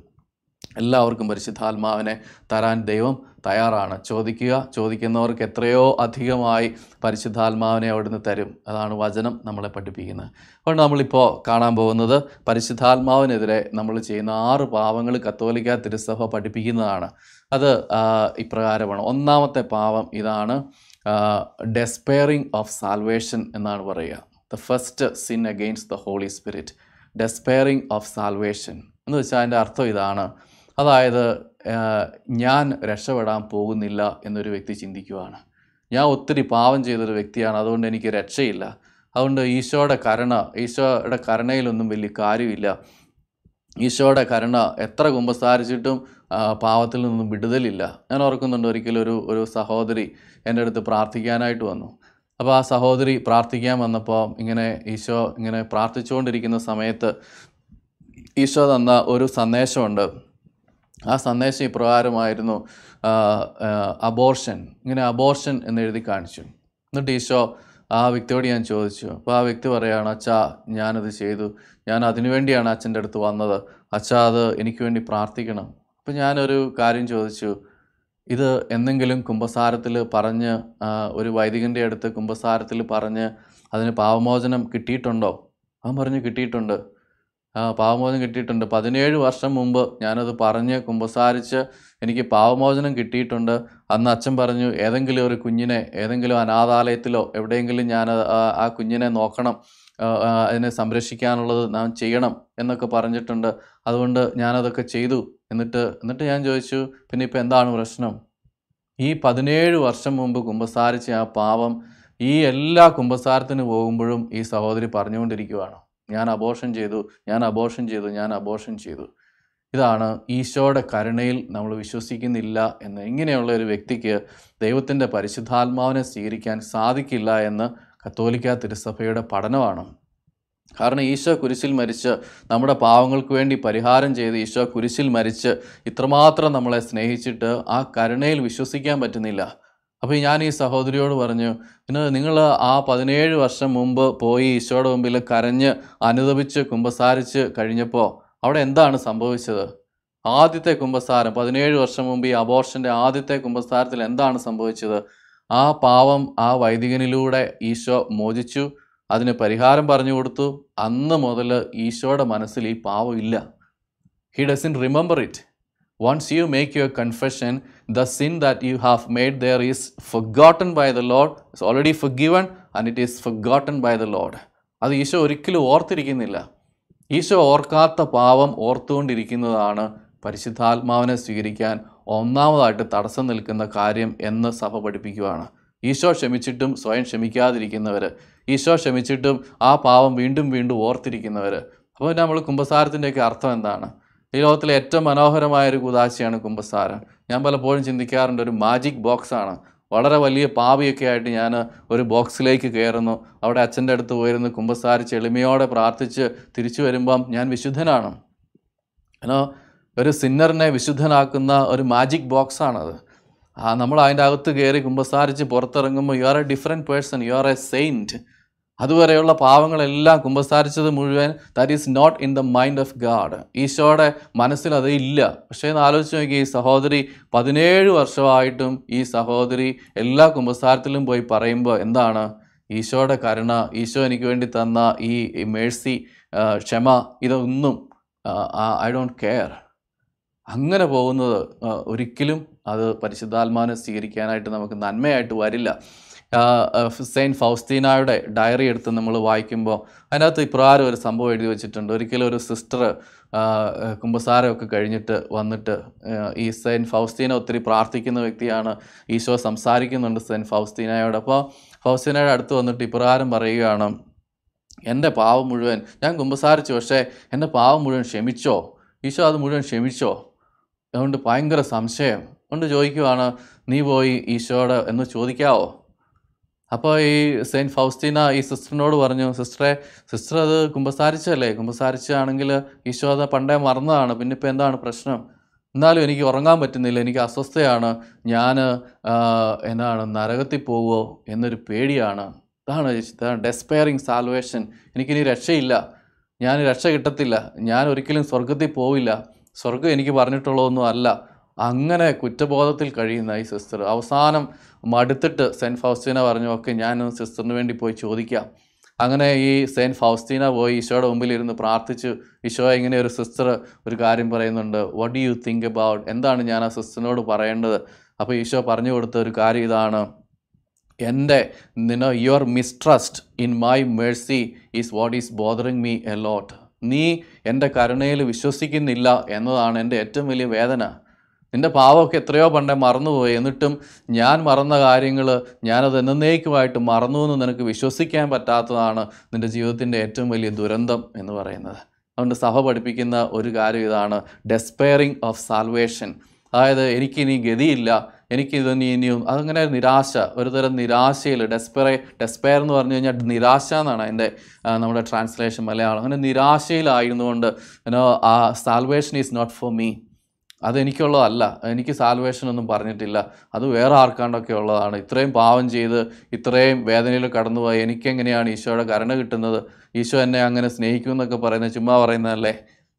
എല്ലാവർക്കും പരിശുദ്ധാത്മാവിനെ തരാൻ ദൈവം തയ്യാറാണ്. ചോദിക്കുക ചോദിക്കുന്നവർക്ക് എത്രയോ അധികമായി പരിശുദ്ധാത്മാവിനെ അവിടുന്ന് തരും. അതാണ് വചനം നമ്മളെ പഠിപ്പിക്കുന്നത്. അതുകൊണ്ട് നമ്മളിപ്പോൾ കാണാൻ പോകുന്നത് പരിശുദ്ധാത്മാവിനെതിരെ നമ്മൾ ചെയ്യുന്ന ആറ് പാവങ്ങൾ കത്തോലിക്ക തിരുസഭ പഠിപ്പിക്കുന്നതാണ്. അത് ഇപ്രകാരമാണ്. ഒന്നാമത്തെ പാവം ഇതാണ് ഡെസ്പെയറിങ് ഓഫ് സാൽവേഷൻ എന്നാണ് പറയുക. The first sin against the holy spirit despairing of salvation എന്ന് വെച്ചാൽ അതിന്റെ അർത്ഥം ഇതാണ് അതായത് ഞാൻ രക്ഷപ്പെടാൻ പോകുന്നില്ല എന്നൊരു വ്യക്തി ചിന്തിക്കുവാണ്. ഞാൻ ഒത്തിരി പാവം ചെയ്തൊരു വ്യക്തിയാണ് അതുകൊണ്ട് എനിക്ക് രക്ഷയില്ല. അതുകൊണ്ട് ഈശോയുടെ കരുണ ഈശോയുടെ കരുണയിലൊന്നും വലിയ കാര്യമില്ല. ഈശോയുടെ കരുണ എത്ര കുമ്പസാരിച്ചിട്ടും പാവത്തിൽ നിന്നും വിടുതലില്ല. ഞാൻ ഓർക്കുന്നുണ്ട് ഒരിക്കലും ഒരു ഒരു സഹോദരി എന്റെ അടുത്ത് പ്രാർത്ഥിക്കാനായിട്ട് വന്നു. അപ്പോൾ ആ സഹോദരി പ്രാർത്ഥിക്കാൻ വന്നപ്പോൾ ഇങ്ങനെ ഈശോ ഇങ്ങനെ പ്രാർത്ഥിച്ചുകൊണ്ടിരിക്കുന്ന സമയത്ത് ഈശോ തന്ന ഒരു സന്ദേശമുണ്ട്. ആ സന്ദേശം ഇപ്രകാരമായിരുന്നു അബോർഷൻ ഇങ്ങനെ അബോർഷൻ എന്ന് എഴുതി കാണിച്ചു. എന്നിട്ട് ഈശോ ആ വ്യക്തിയോട് ഞാൻ ചോദിച്ചു അപ്പോൾ ആ വ്യക്തി പറയുകയാണ് അച്ഛാ ഞാനത് ചെയ്തു. ഞാൻ അതിനുവേണ്ടിയാണ് അച്ഛന്റെ അടുത്ത് വന്നത്. അച്ഛാ അത് എനിക്ക് വേണ്ടി പ്രാർത്ഥിക്കണം. അപ്പോൾ ഞാനൊരു കാര്യം ചോദിച്ചു ഇത് എന്തെങ്കിലും കുംഭസാരത്തിൽ പറഞ്ഞ് ഒരു വൈദികന്റെ അടുത്ത് കുംഭസാരത്തിൽ പറഞ്ഞ് അതിന് പാവമോചനം കിട്ടിയിട്ടുണ്ടോ? അവൻ പറഞ്ഞു കിട്ടിയിട്ടുണ്ട്. പാവമോചനം കിട്ടിയിട്ടുണ്ട്. പതിനേഴ് വർഷം മുമ്പ് ഞാനത് പറഞ്ഞ് കുമ്പസാരിച്ച് എനിക്ക് പാവമോചനം കിട്ടിയിട്ടുണ്ട്. അന്ന് അച്ഛൻ പറഞ്ഞു ഏതെങ്കിലും ഒരു കുഞ്ഞിനെ ഏതെങ്കിലും അനാഥാലയത്തിലോ എവിടെയെങ്കിലും ഞാൻ ആ- കുഞ്ഞിനെ നോക്കണം. അതിനെ സംരക്ഷിക്കാനുള്ളത് നാം ചെയ്യണം എന്നൊക്കെ പറഞ്ഞിട്ടുണ്ട്. അതുകൊണ്ട് ഞാനതൊക്കെ ചെയ്തു. എന്നിട്ട് എന്നിട്ട് ഞാൻ ചോദിച്ചു പിന്നെ ഇപ്പം എന്താണ് പ്രശ്നം? ഈ പതിനേഴ് വർഷം മുമ്പ് കുമ്പസാരിച്ച ആ പാവം ഈ എല്ലാ കുമ്പസാരത്തിന് പോകുമ്പോഴും ഈ സഹോദരി പറഞ്ഞുകൊണ്ടിരിക്കുവാണ്. ഞാൻ അബോഷൻ ചെയ്തു ഞാൻ അബോഷൻ ചെയ്തു ഞാൻ അബോഷൻ ചെയ്തു. ഇതാണ് ഈശോയുടെ കരുണയിൽ നമ്മൾ വിശ്വസിക്കുന്നില്ല എന്ന്. ഇങ്ങനെയുള്ള ഒരു വ്യക്തിക്ക് ദൈവത്തിന്റെ പരിശുദ്ധാത്മാവിനെ സ്വീകരിക്കാൻ സാധിക്കില്ല എന്ന് കത്തോലിക്ക തിരുസഭയുടെ പഠനമാണ്. കാരണം ഈശോ കുരിശിൽ മരിച്ച് നമ്മുടെ പാവങ്ങൾക്ക് വേണ്ടി പരിഹാരം ചെയ്ത് ഈശോ കുരിശിൽ മരിച്ച് ഇത്രമാത്രം നമ്മളെ സ്നേഹിച്ചിട്ട് ആ കരുണയിൽ വിശ്വസിക്കാൻ പറ്റുന്നില്ല. അപ്പോൾ ഞാൻ ഈ സഹോദരിയോട് പറഞ്ഞു പിന്നെ നിങ്ങൾ ആ പതിനേഴ് വർഷം മുമ്പ് പോയി ഈശോയുടെ മുമ്പിൽ കരഞ്ഞ് അനുദപിച്ച് കുമ്പസാരിച്ച് കഴിഞ്ഞപ്പോൾ അവിടെ എന്താണ് സംഭവിച്ചത്? ആദ്യത്തെ കുമ്പസാരം പതിനേഴ് വർഷം മുമ്പ് ഈ അബോർഷന്റെ ആദ്യത്തെ കുമ്പസാരത്തിൽ എന്താണ് സംഭവിച്ചത്? ആ പാവം ആ വൈദികനിലൂടെ ഈശോ മോചിച്ചു അതിന് പരിഹാരം പറഞ്ഞു കൊടുത്തു. അന്ന് മുതൽ ഈശോയുടെ മനസ്സിൽ ഈ പാവം ഇല്ല. He doesn't remember it once you make your confession, the sin that you have made there is forgotten by the Lord, it's already forgiven and it is forgotten by the Lord. അത് ഈശോ ഒരിക്കലും ഓർത്തിരിക്കുന്നില്ല. ഈശോ ഓർക്കാത്ത പാവം ഓർത്തുകൊണ്ടിരിക്കുന്നതാണ് പരിശുദ്ധാത്മാവിനെ സ്വീകരിക്കാൻ ഒന്നാമതായിട്ട് തടസ്സം നിൽക്കുന്ന കാര്യം എന്ന് സഭ പഠിപ്പിക്കുകയാണ് ഈശോ ക്ഷമിച്ചിട്ടും സ്വയം ക്ഷമിക്കാതിരിക്കുന്നവർ ഈശോ ക്ഷമിച്ചിട്ടും ആ പാവം വീണ്ടും വീണ്ടും ഓർത്തിരിക്കുന്നവർ അപ്പോൾ നമ്മൾ കുംഭസാരത്തിന്റെയൊക്കെ അർത്ഥം എന്താണ്? ഈ ലോകത്തിലെ ഏറ്റവും മനോഹരമായ ഒരു കുതാശയാണ് കുംഭസാരം. ഞാൻ പലപ്പോഴും ചിന്തിക്കാറുണ്ട് ഒരു മാജിക് ബോക്സാണ് വളരെ വലിയ പാവിയൊക്കെ ആയിട്ട് ഞാൻ ഒരു ബോക്സിലേക്ക് കയറുന്നു. അവിടെ അച്ഛന്റെ അടുത്ത് പോയിരുന്ന് കുംഭസാര എളിമയോടെ പ്രാർത്ഥിച്ച് തിരിച്ചു വരുമ്പം ഞാൻ വിശുദ്ധനാണ്. ഏനോ ഒരു സിന്നറിനെ വിശുദ്ധനാക്കുന്ന ഒരു മാജിക് ബോക്സാണത് ആ നമ്മൾ അതിന്റെ അകത്ത് കയറി കുമ്പസാരിച്ച് പുറത്തിറങ്ങുമ്പോൾ you are a different person you are a saint അതുവരെയുള്ള പാവങ്ങളെല്ലാം കുമ്പസാരിച്ചത് മുഴുവൻ that is not in the mind of God ഈശോയുടെ മനസ്സിൽ അത് ഇല്ല. പക്ഷേ എന്ന് ആലോചിച്ച് നോക്കി ഈ സഹോദരി പതിനേഴ് വർഷമായിട്ടും ഈ സഹോദരി എല്ലാ കുമ്പസാരത്തിലും പോയി പറയുമ്പോൾ എന്താണ്? ഈശോയുടെ കരുണ ഈശോ എനിക്ക് വേണ്ടി തന്ന ഈ മേഴ്സി ക്ഷമ ഇതൊന്നും ഐ ഡോണ്ട് കെയർ അങ്ങനെ പോകുന്നത് ഒരിക്കലും അത് പരിശുദ്ധാത്മാവിനെ സ്വീകരിക്കാനായിട്ട് നമുക്ക് നന്മയായിട്ട് വരില്ല. സെയിന്റ് ഫൗസ്തീനായുടെ ഡയറി എടുത്ത് നമ്മൾ വായിക്കുമ്പോൾ അതിനകത്ത് ഇപ്രകാരം ഒരു സംഭവം എഴുതി വെച്ചിട്ടുണ്ട്. ഒരിക്കലും ഒരു സിസ്റ്റർ കുമ്പസാരമൊക്കെ കഴിഞ്ഞിട്ട് വന്നിട്ട് ഈ സെയിന്റ് ഫൗസ്തീന ഒത്തിരി പ്രാർത്ഥിക്കുന്ന വ്യക്തിയാണ് ഈശോ സംസാരിക്കുന്നുണ്ട് സെയിന്റ് ഫൗസ്തീനായോട് അപ്പോൾ ഫൗസ്തീനയുടെ അടുത്ത് വന്നിട്ട് ഇപ്രകാരം പറയുകയാണ് എന്റെ പാവം മുഴുവൻ ഞാൻ കുമ്പസാരിച്ചു പക്ഷേ എന്റെ പാവം മുഴുവൻ ക്ഷമിച്ചോ? ഈശോ അത് മുഴുവൻ ക്ഷമിച്ചോ? അതുകൊണ്ട് ഭയങ്കര സംശയം. കൊണ്ട് ചോദിക്കുവാണ് നീ പോയി ഈശോയോട് എന്ന് ചോദിക്കാവോ? അപ്പോൾ ഈ സെയിന്റ് ഫൗസ്റ്റീന ഈ സിസ്റ്ററിനോട് പറഞ്ഞു സിസ്റ്ററെ സിസ്റ്റർ അത് കുമ്പസാരിച്ചല്ലേ കുമ്പസാരിച്ചാണെങ്കിൽ ഈശോ അത് പണ്ടേ മറന്നതാണ്. പിന്നെ ഇപ്പോൾ എന്താണ് പ്രശ്നം? എന്നാലും എനിക്ക് ഉറങ്ങാൻ പറ്റുന്നില്ല. എനിക്ക് അസ്വസ്ഥയാണ്. ഞാൻ എന്താണ് നരകത്തിൽ പോവുമോ എന്നൊരു പേടിയാണ്. ഇതാണ് ഡെസ്പയറിങ് സാൽവേഷൻ എനിക്കിനി രക്ഷയില്ല. ഞാൻ രക്ഷ കിട്ടത്തില്ല. ഞാൻ ഒരിക്കലും സ്വർഗത്തിൽ പോവില്ല. സ്വർഗം എനിക്ക് പറഞ്ഞിട്ടുള്ളതൊന്നും അല്ല. അങ്ങനെ കുറ്റബോധത്തിൽ കഴിയുന്ന ഈ സിസ്റ്റർ. അവസാനം മടുത്തിട്ട് സെന്റ് ഫൗസ്റ്റീന പറഞ്ഞു ഒക്കെ ഞാൻ സിസ്റ്ററിന് വേണ്ടി പോയി ചോദിക്കാം. അങ്ങനെ ഈ സെയിന്റ് ഫൗസ്റ്റീന പോയി ഈശോയുടെ മുമ്പിൽ ഇരുന്ന് പ്രാർത്ഥിച്ച് ഈശോ ഇങ്ങനെ ഒരു സിസ്റ്റർ ഒരു കാര്യം പറയുന്നുണ്ട്. What do you think about എന്താണ് ഞാൻ ആ സിസ്റ്ററിനോട് പറയേണ്ടത്? അപ്പോൾ ഈശോ പറഞ്ഞു കൊടുത്ത ഒരു കാര്യം ഇതാണ്. എന്റെ Nino your mistrust in my mercy is what is bothering me a lot നീ എന്റെ കരുണയിൽ വിശ്വസിക്കുന്നില്ല എന്നതാണ് എന്റെ ഏറ്റവും വലിയ വേദന. നിന്റെ പാവമൊക്കെ എത്രയോ പണ്ടേ മറന്നുപോയി. എന്നിട്ടും ഞാൻ മറന്ന കാര്യങ്ങൾ ഞാനത് എന്നേക്കുമായിട്ട് മറന്നു എന്ന് നിനക്ക് വിശ്വസിക്കാൻ പറ്റാത്തതാണ് നിന്റെ ജീവിതത്തിന്റെ ഏറ്റവും വലിയ ദുരന്തം എന്ന് പറയുന്നത്. അതുകൊണ്ട് സഭ പഠിപ്പിക്കുന്ന ഒരു കാര്യം ഇതാണ്. ഡെസ്പെയറിങ് ഓഫ് സാൽവേഷൻ അതായത് എനിക്കിനി ഗതിയില്ല. എനിക്കിതൊനി ഇനിയും അതങ്ങനെ നിരാശ ഒരുതരം നിരാശയിൽ ഡെസ്പെറേ ഡെസ്പെയർ എന്ന് പറഞ്ഞു കഴിഞ്ഞാൽ നിരാശ എന്നാണ് അതിന്റെ നമ്മുടെ ട്രാൻസ്ലേഷൻ മലയാളം. അങ്ങനെ നിരാശയിലായിരുന്നുകൊണ്ട് കൊണ്ട് ആ salvation is not for me അതെനിക്കുള്ളതല്ല. എനിക്ക് സാൽവേഷൻ ഒന്നും പറഞ്ഞിട്ടില്ല. അത് വേറെ ആർക്കാണ്ടൊക്കെ ഉള്ളതാണ്. ഇത്രയും പാവം ചെയ്ത് ഇത്രയും വേദനയിൽ കടന്നുപോയി എനിക്കെങ്ങനെയാണ് ഈശോയുടെ കരുണ കിട്ടുന്നത്? ഈശോ എന്നെ അങ്ങനെ സ്നേഹിക്കുമെന്നൊക്കെ പറയുന്നത് ചുമ്മാ പറയുന്നതല്ലേ?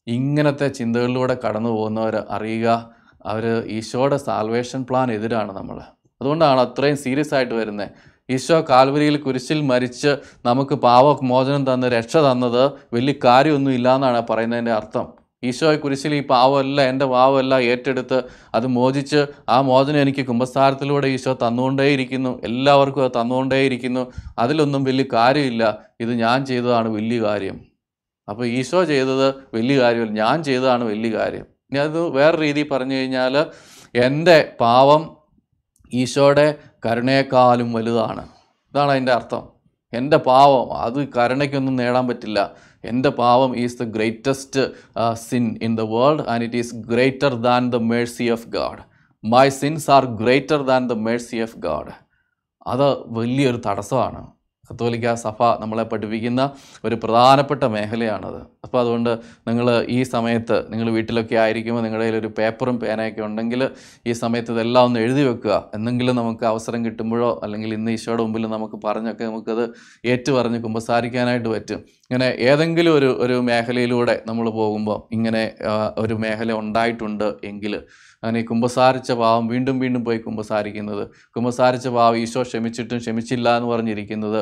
ഇങ്ങനത്തെ ചിന്തകളിലൂടെ കടന്നു പോകുന്നവർ അറിയുക അവർ ഈശോയുടെ സാൽവേഷൻ പ്ലാൻ എതിരാണ് നമ്മൾ അതുകൊണ്ടാണ് അത്രയും സീരിയസ് ആയിട്ട് വരുന്നത് ഈശോ കാൽവരിയിൽ കുരിശിൽ മരിച്ച് നമുക്ക് പാവമോചനം തന്ന് രക്ഷ തന്നത് വലിയ കാര്യമൊന്നും ഇല്ല എന്നാണ് പറയുന്നതിന്റെ അർത്ഥം. ഈശോയെ കുരിശിൽ ഈ പാവമല്ല എന്റെ പാവമല്ല ഏറ്റെടുത്ത് അത് മോചിച്ച് ആ മോചനം എനിക്ക് കുംഭസ്ഥാനത്തിലൂടെ ഈശോ തന്നുകൊണ്ടേയിരിക്കുന്നു. എല്ലാവർക്കും അത് തന്നുകൊണ്ടേയിരിക്കുന്നു. അതിലൊന്നും വലിയ കാര്യമില്ല. ഇത് ഞാൻ ചെയ്തതാണ് വലിയ കാര്യം. അപ്പോൾ ഈശോ ചെയ്തത് വലിയ കാര്യമല്ല. ഞാൻ ചെയ്തതാണ് വലിയ കാര്യം. ഇനി അത് വേറെ രീതിയിൽ പറഞ്ഞു കഴിഞ്ഞാൽ എന്റെ പാവം ഈശോയുടെ കരുണയെക്കാളും വലുതാണ്. ഇതാണ് അതിന്റെ അർത്ഥം. എന്റെ പാവം അത് കരുണയ്ക്കൊന്നും നേടാൻ പറ്റില്ല. എന്റെ പാവം is the greatest sin in the world and it is greater than the mercy of God my sins are greater than the mercy of God അത് വലിയൊരു തടസ്സമാണ്. കത്തോലിക്ക സഭ നമ്മളെ പഠിപ്പിക്കുന്ന ഒരു പ്രധാനപ്പെട്ട മേഖലയാണത്. അപ്പോൾ അതുകൊണ്ട് നിങ്ങൾ ഈ സമയത്ത് നിങ്ങൾ വീട്ടിലൊക്കെ ആയിരിക്കുമ്പോൾ നിങ്ങളുടെ കയ്യിൽ ഒരു പേപ്പറും പേനയൊക്കെ ഉണ്ടെങ്കിൽ ഈ സമയത്ത് ഇതെല്ലാം ഒന്ന് എഴുതി വെക്കുക. എന്തെങ്കിലും നമുക്ക് അവസരം കിട്ടുമ്പോഴോ അല്ലെങ്കിൽ ഇന്ന് ഈശോയുടെ മുമ്പിൽ നമുക്ക് പറഞ്ഞൊക്കെ നമുക്കത് ഏറ്റു പറഞ്ഞ് കുമ്പസാരിക്കാനായിട്ട് പറ്റും. ഇങ്ങനെ ഏതെങ്കിലും ഒരു ഒരു മേഖലയിലൂടെ നമ്മൾ പോകുമ്പോൾ ഇങ്ങനെ ഒരു മേഖല ഉണ്ടായിട്ടുണ്ട് എങ്കിൽ അങ്ങനെ കുമ്പസാരിച്ച പാവം വീണ്ടും വീണ്ടും പോയി കുമ്പസാരിക്കുന്നത്. കുമ്പസാരിച്ച പാവം ഈശോ ക്ഷമിച്ചിട്ടും ക്ഷമിച്ചില്ല എന്ന് പറഞ്ഞിരിക്കുന്നത്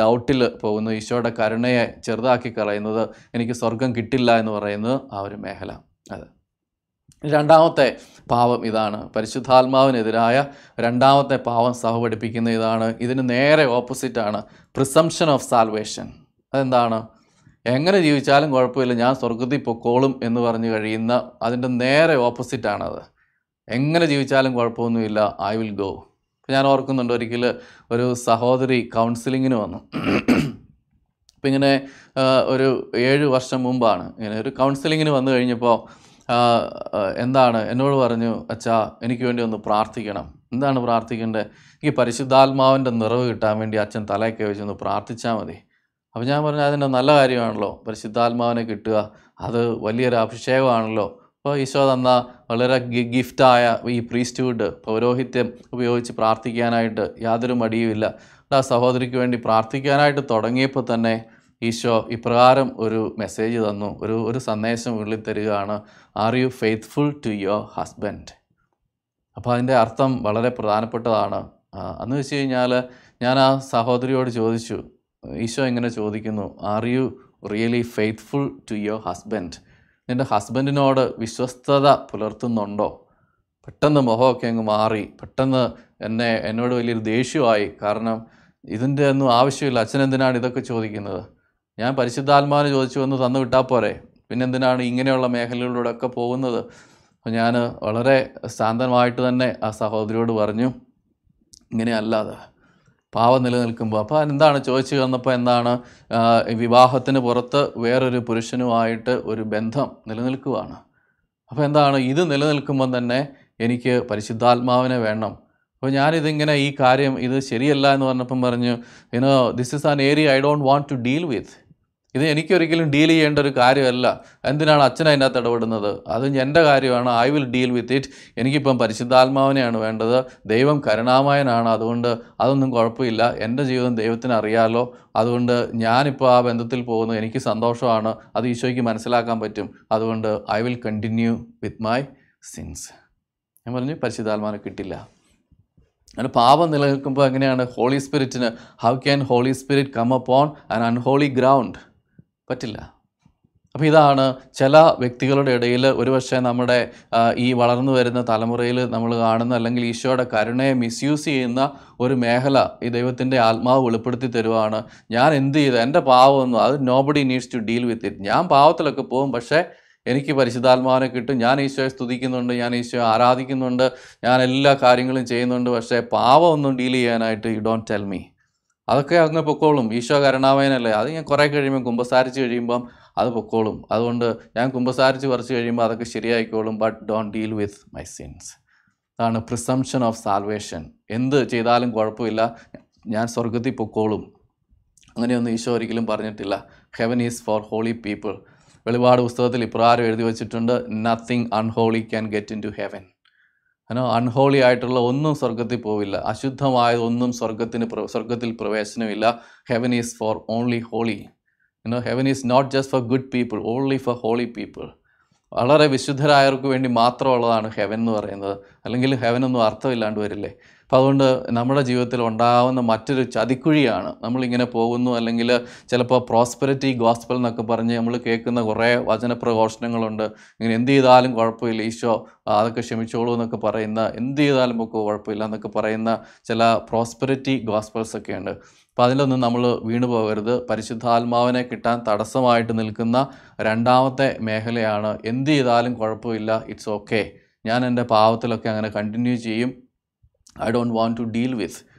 ഡൗട്ടിൽ പോകുന്നു ഈശോയുടെ കരുണയെ ചെറുതാക്കി കളയുന്നത് എനിക്ക് സ്വർഗം കിട്ടില്ല എന്ന് പറയുന്നത് ആ ഒരു മേഖല അത്. രണ്ടാമത്തെ പാവം ഇതാണ്. പരിശുദ്ധാത്മാവിനെതിരായ രണ്ടാമത്തെ പാവം സഭ പഠിപ്പിക്കുന്ന ഇതാണ്. ഇതിന് നേരെ ഓപ്പോസിറ്റാണ് പ്രിസംഷൻ ഓഫ് സാൽവേഷൻ അതെന്താണ്? എങ്ങനെ ജീവിച്ചാലും കുഴപ്പമില്ല. ഞാൻ സ്വർഗത്തിൽ പൊക്കോളും എന്ന് പറഞ്ഞു കഴിയുന്ന അതിന്റെ നേരെ ഓപ്പോസിറ്റാണത് എങ്ങനെ ജീവിച്ചാലും കുഴപ്പമൊന്നുമില്ല. ഐ വിൽ ഗോ ഞാൻ ഓർക്കുന്നുണ്ട് ഒരിക്കൽ ഒരു സഹോദരി കൗൺസിലിങ്ങിന് വന്നു. അപ്പം ഇങ്ങനെ ഒരു ഏഴ് വർഷം മുമ്പാണ് ഇങ്ങനെ ഒരു കൗൺസിലിങ്ങിന് വന്നു കഴിഞ്ഞപ്പോൾ എന്താണ് എന്നോട് പറഞ്ഞു അച്ഛാ എനിക്ക് വേണ്ടി ഒന്ന് പ്രാർത്ഥിക്കണം. എന്താണ് പ്രാർത്ഥിക്കേണ്ടത്? എനിക്ക് പരിശുദ്ധാത്മാവിന്റെ നിറവ് കിട്ടാൻ വേണ്ടി അച്ഛൻ തലയൊക്കെ വെച്ചൊന്ന് പ്രാർത്ഥിച്ചാൽ മതി. അപ്പോൾ ഞാൻ പറഞ്ഞു അതിന്റെ നല്ല കാര്യമാണല്ലോ. പരിശുദ്ധാത്മാവിനെ കിട്ടുക. അത് വലിയൊരു അഭിഷേകമാണല്ലോ. അപ്പോൾ ഈശോ തന്ന വളരെ ഗിഫ്റ്റായ ഈ പ്രീസ്റ്റ്ഹുഡ് പൗരോഹിത്യം ഉപയോഗിച്ച് പ്രാർത്ഥിക്കാനായിട്ട് യാതൊരു മടിയുമില്ല. ആ സഹോദരിക്ക് വേണ്ടി പ്രാർത്ഥിക്കാനായിട്ട് തുടങ്ങിയപ്പോൾ തന്നെ ഈശോ ഇപ്രകാരം ഒരു മെസ്സേജ് തന്നു. ഒരു ഒരു സന്ദേശം ഉള്ളിൽ തരികയാണ് are you faithful to your husband അപ്പോൾ അതിന്റെ അർത്ഥം വളരെ പ്രധാനപ്പെട്ടതാണ്. എന്ന് വെച്ച് കഴിഞ്ഞാൽ ഞാൻ ആ സഹോദരിയോട് ചോദിച്ചു ഈശോ ഇങ്ങനെ ചോദിക്കുന്നു are you really faithful to your husband നിന്റെ ഹസ്ബൻഡിനോട് വിശ്വസ്തത പുലർത്തുന്നുണ്ടോ? പെട്ടെന്ന് മുഖമൊക്കെ അങ്ങ് മാറി പെട്ടെന്ന് എന്നെ എന്നോട് വലിയൊരു ദേഷ്യമായി. കാരണം ഇതിന്റെ ഒന്നും ആവശ്യമില്ല. അച്ഛനെന്തിനാണ് ഇതൊക്കെ ചോദിക്കുന്നത്? ഞാൻ പരിശുദ്ധാത്മാവിന് ചോദിച്ചു വന്ന് തന്നു വിട്ടാൽ പോരെ. പിന്നെന്തിനാണ് ഇങ്ങനെയുള്ള മേഖലകളിലൂടെ ഒക്കെ പോകുന്നത്? അപ്പോൾ ഞാൻ വളരെ ശാന്തമായിട്ട് തന്നെ ആ സഹോദരിയോട് പറഞ്ഞു ഇങ്ങനെയല്ലാതെ പാവം നിലനിൽക്കുമ്പോൾ അപ്പോൾ എന്താണ് ചോദിച്ചു വന്നപ്പോൾ എന്താണ് വിവാഹത്തിന് പുറത്ത് വേറൊരു പുരുഷനുമായിട്ട് ഒരു ബന്ധം നിലനിൽക്കുവാണ്? അപ്പോൾ എന്താണ് ഇത് നിലനിൽക്കുമ്പോൾ തന്നെ എനിക്ക് പരിശുദ്ധാത്മാവിനെ വേണം. അപ്പോൾ ഞാനിതിങ്ങനെ ഈ കാര്യം ഇത് ശരിയല്ല എന്ന് പറഞ്ഞപ്പം പറഞ്ഞു you know this is an area I don't want to deal with ഇത് എനിക്കൊരിക്കലും ഡീൽ ചെയ്യേണ്ട ഒരു കാര്യമല്ല. എന്തിനാണ് അച്ഛൻ അതിനകത്ത് ഇടപെടുന്നത്? അത് എന്റെ കാര്യമാണ്. I will deal with it എനിക്കിപ്പം പരിശുദ്ധാത്മാവിനെയാണ് വേണ്ടത്. ദൈവം കരുണാമയനാണ്. അതുകൊണ്ട് അതൊന്നും കുഴപ്പമില്ല. എന്റെ ജീവിതം ദൈവത്തിന് അറിയാലോ. അതുകൊണ്ട് ഞാനിപ്പോൾ ആ ബന്ധത്തിൽ പോകുന്നു. എനിക്ക് സന്തോഷമാണ്. അത് ഈശോയ്ക്ക് മനസ്സിലാക്കാൻ പറ്റും. അതുകൊണ്ട് I will continue with my sins ഞാൻ പറഞ്ഞു പരിശുദ്ധാത്മാവിനെ കിട്ടില്ല. അങ്ങനെ പാപം നിലനിൽക്കുമ്പോൾ എങ്ങനെയാണ്? Holy സ്പിരിറ്റിന് how can holy spirit come upon an unholy ground പറ്റില്ല. അപ്പോൾ ഇതാണ് ചില വ്യക്തികളുടെ ഇടയിൽ ഒരുപക്ഷെ നമ്മുടെ ഈ വളർന്നു വരുന്ന തലമുറയിൽ നമ്മൾ കാണുന്ന അല്ലെങ്കിൽ ഈശോയുടെ കരുണയെ മിസ്യൂസ് ചെയ്യുന്ന ഒരു മേഖല ഈ ദൈവത്തിന്റെ ആത്മാവ് വെളിപ്പെടുത്തി തരുവാണ്. ഞാൻ എന്ത് ചെയ്തു? എന്റെ പാവമൊന്നും അത് nobody needs to deal with it ഞാൻ പാവത്തിലൊക്കെ പോകും പക്ഷേ എനിക്ക് പരിശുദ്ധാത്മാവിനെ കിട്ടും. ഞാൻ ഈശോയെ സ്തുതിക്കുന്നുണ്ട് ഞാൻ ഈശോയെ ആരാധിക്കുന്നുണ്ട് ഞാൻ എല്ലാ കാര്യങ്ങളും ചെയ്യുന്നുണ്ട് പക്ഷേ പാവമൊന്നും ഡീൽ ചെയ്യാനായിട്ട് യു ഡോണ്ട് ടെൽ മീ അതൊക്കെ അങ്ങ് പൊക്കോളും. ഈശോ കരുണാമയനല്ലേ? അത് ഞാൻ കുറേ കഴിയുമ്പോൾ കുമ്പസാരിച്ച് കഴിയുമ്പം അത് പൊക്കോളും. അതുകൊണ്ട് ഞാൻ കുമ്പസാരിച്ച് കുറച്ച് കഴിയുമ്പോൾ അതൊക്കെ ശരിയായിക്കോളും. But don't deal with my sins അതാണ് പ്രിസംഷൻ ഓഫ് സാൽവേഷൻ എന്ത് ചെയ്താലും കുഴപ്പമില്ല. ഞാൻ സ്വർഗത്തിൽ പൊക്കോളും. അങ്ങനെയൊന്നും ഈശോ ഒരിക്കലും പറഞ്ഞിട്ടില്ല. Heaven is for holy people വെളിപാട് പുസ്തകത്തിൽ ഇപ്രകാരം എഴുതി വച്ചിട്ടുണ്ട് nothing unholy can get into heaven അങ്ങനെ അൺഹോളി ആയിട്ടുള്ള ഒന്നും സ്വർഗത്തിൽ പോവില്ല. അശുദ്ധമായ ഒന്നും സ്വർഗത്തിന് സ്വർഗത്തിൽ പ്രവേശനമില്ല. Heaven is for only holy you know heaven is not just for good people only for holy people വളരെ വിശുദ്ധരായവർക്ക് വേണ്ടി മാത്രമുള്ളതാണ് ഹെവൻ എന്ന് പറയുന്നത്. അല്ലെങ്കിൽ ഹെവനൊന്നും അർത്ഥമില്ലാണ്ട് വരില്ലേ? അപ്പോൾ അതുകൊണ്ട് നമ്മുടെ ജീവിതത്തിൽ ഉണ്ടാകുന്ന മറ്റൊരു ചതിക്കുഴിയാണ്. നമ്മളിങ്ങനെ പോകുന്നു അല്ലെങ്കിൽ ചിലപ്പോൾ പ്രോസ്പെരിറ്റി ഗോസ്പൽ എന്നൊക്കെ പറഞ്ഞ് നമ്മൾ കേൾക്കുന്ന കുറേ വചനപ്രഘോഷണങ്ങളുണ്ട്. ഇങ്ങനെ എന്ത് ചെയ്താലും കുഴപ്പമില്ല ഈശോ അതൊക്കെ ക്ഷമിച്ചോളൂ എന്നൊക്കെ പറയുന്ന എന്ത് ചെയ്താലും ഒക്കെ കുഴപ്പമില്ല എന്നൊക്കെ പറയുന്ന ചില പ്രോസ്പെരിറ്റി ഗോസ്പൽസ് ഒക്കെ ഉണ്ട്. അപ്പോൾ അതിലൊന്നും നമ്മൾ വീണു പോകരുത്. പരിശുദ്ധാത്മാവിനെ കിട്ടാൻ തടസ്സമായിട്ട് നിൽക്കുന്ന രണ്ടാമത്തെ മേഖലയാണ് എന്ത് ചെയ്താലും കുഴപ്പമില്ല ഇറ്റ്സ് ഓക്കെ ഞാൻ എന്റെ പാവത്തിലൊക്കെ അങ്ങനെ കണ്ടിന്യൂ ചെയ്യും. I don't want to deal with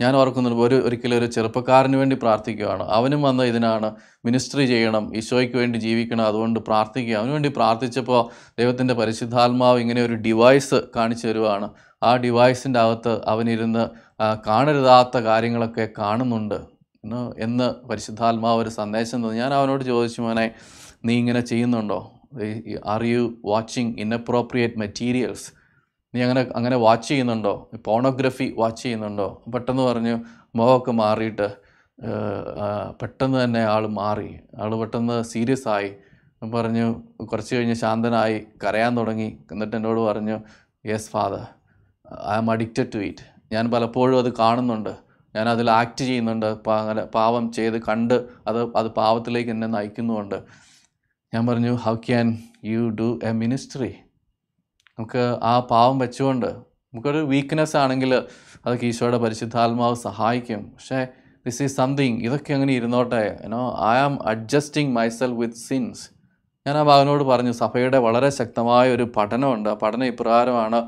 ഞാൻ ഓർക്കുന്നുണ്ട് ഒരു ഒരിക്കലും ഒരു ചെറുപ്പക്കാരന് വേണ്ടി പ്രാർത്ഥിക്കുകയാണ്. അവനും വന്ന് ഇതിനാണ് മിനിസ്ട്രി ചെയ്യണം ഈശോയ്ക്ക് വേണ്ടി ജീവിക്കണം അതുകൊണ്ട് പ്രാർത്ഥിക്കുക. അവന് വേണ്ടി പ്രാർത്ഥിച്ചപ്പോൾ ദൈവത്തിന്റെ പരിശുദ്ധാത്മാവ് ഇങ്ങനെ ഒരു ഡിവൈസ് കാണിച്ചു തരുവാണ്. ആ ഡിവൈസിന്റെ അകത്ത് അവനിരുന്ന് കാണരുതാത്ത കാര്യങ്ങളൊക്കെ കാണുന്നുണ്ട്. എന്ന് പരിശുദ്ധാത്മാവ് ഒരു സന്ദേശം തന്നു. ഞാൻ അവനോട് ചോദിച്ചു മോനെ നീ ഇങ്ങനെ ചെയ്യുന്നുണ്ടോ? Are you watching inappropriate materials നീ അങ്ങനെ അങ്ങനെ വാച്ച് ചെയ്യുന്നുണ്ടോ? പോണോഗ്രഫി വാച്ച് ചെയ്യുന്നുണ്ടോ? പെട്ടെന്ന് പറഞ്ഞു മുഖമൊക്കെ മാറിയിട്ട് പെട്ടെന്ന് തന്നെ ആൾ മാറി. ആൾ പെട്ടെന്ന് സീരിയസ് ആയി. പറഞ്ഞു കുറച്ച് കഴിഞ്ഞ് ശാന്തനായി കരയാൻ തുടങ്ങി. എന്നിട്ട് എന്നോട് പറഞ്ഞു yes father I am addicted to it ഞാൻ പലപ്പോഴും അത് കാണുന്നുണ്ട്. ഞാൻ അതിൽ ആക്ട് ചെയ്യുന്നുണ്ട്. അങ്ങനെ പാവം ചെയ്ത് കണ്ട് അത് അത് പാവത്തിലേക്ക് എന്നെ നയിക്കുന്നുമുണ്ട്. ഞാൻ പറഞ്ഞു how can you do a ministry നമുക്ക് ആ പാവം വെച്ചുകൊണ്ട് നമുക്കൊരു വീക്ക്നെസ് ആണെങ്കിൽ അതൊക്കെ ഈശോയുടെ പരിശുദ്ധാത്മാവ് സഹായിക്കും. പക്ഷേ ദിസ് ഈസ് സംതിങ് ഇതൊക്കെ അങ്ങനെ ഇരുന്നോട്ടെ. You know I am adjusting myself with sins ഞാൻ ആ ഭാഗനോട് പറഞ്ഞു സഭയുടെ വളരെ ശക്തമായ ഒരു പഠനമുണ്ട്. ആ പഠനം ഇപ്രകാരമാണ്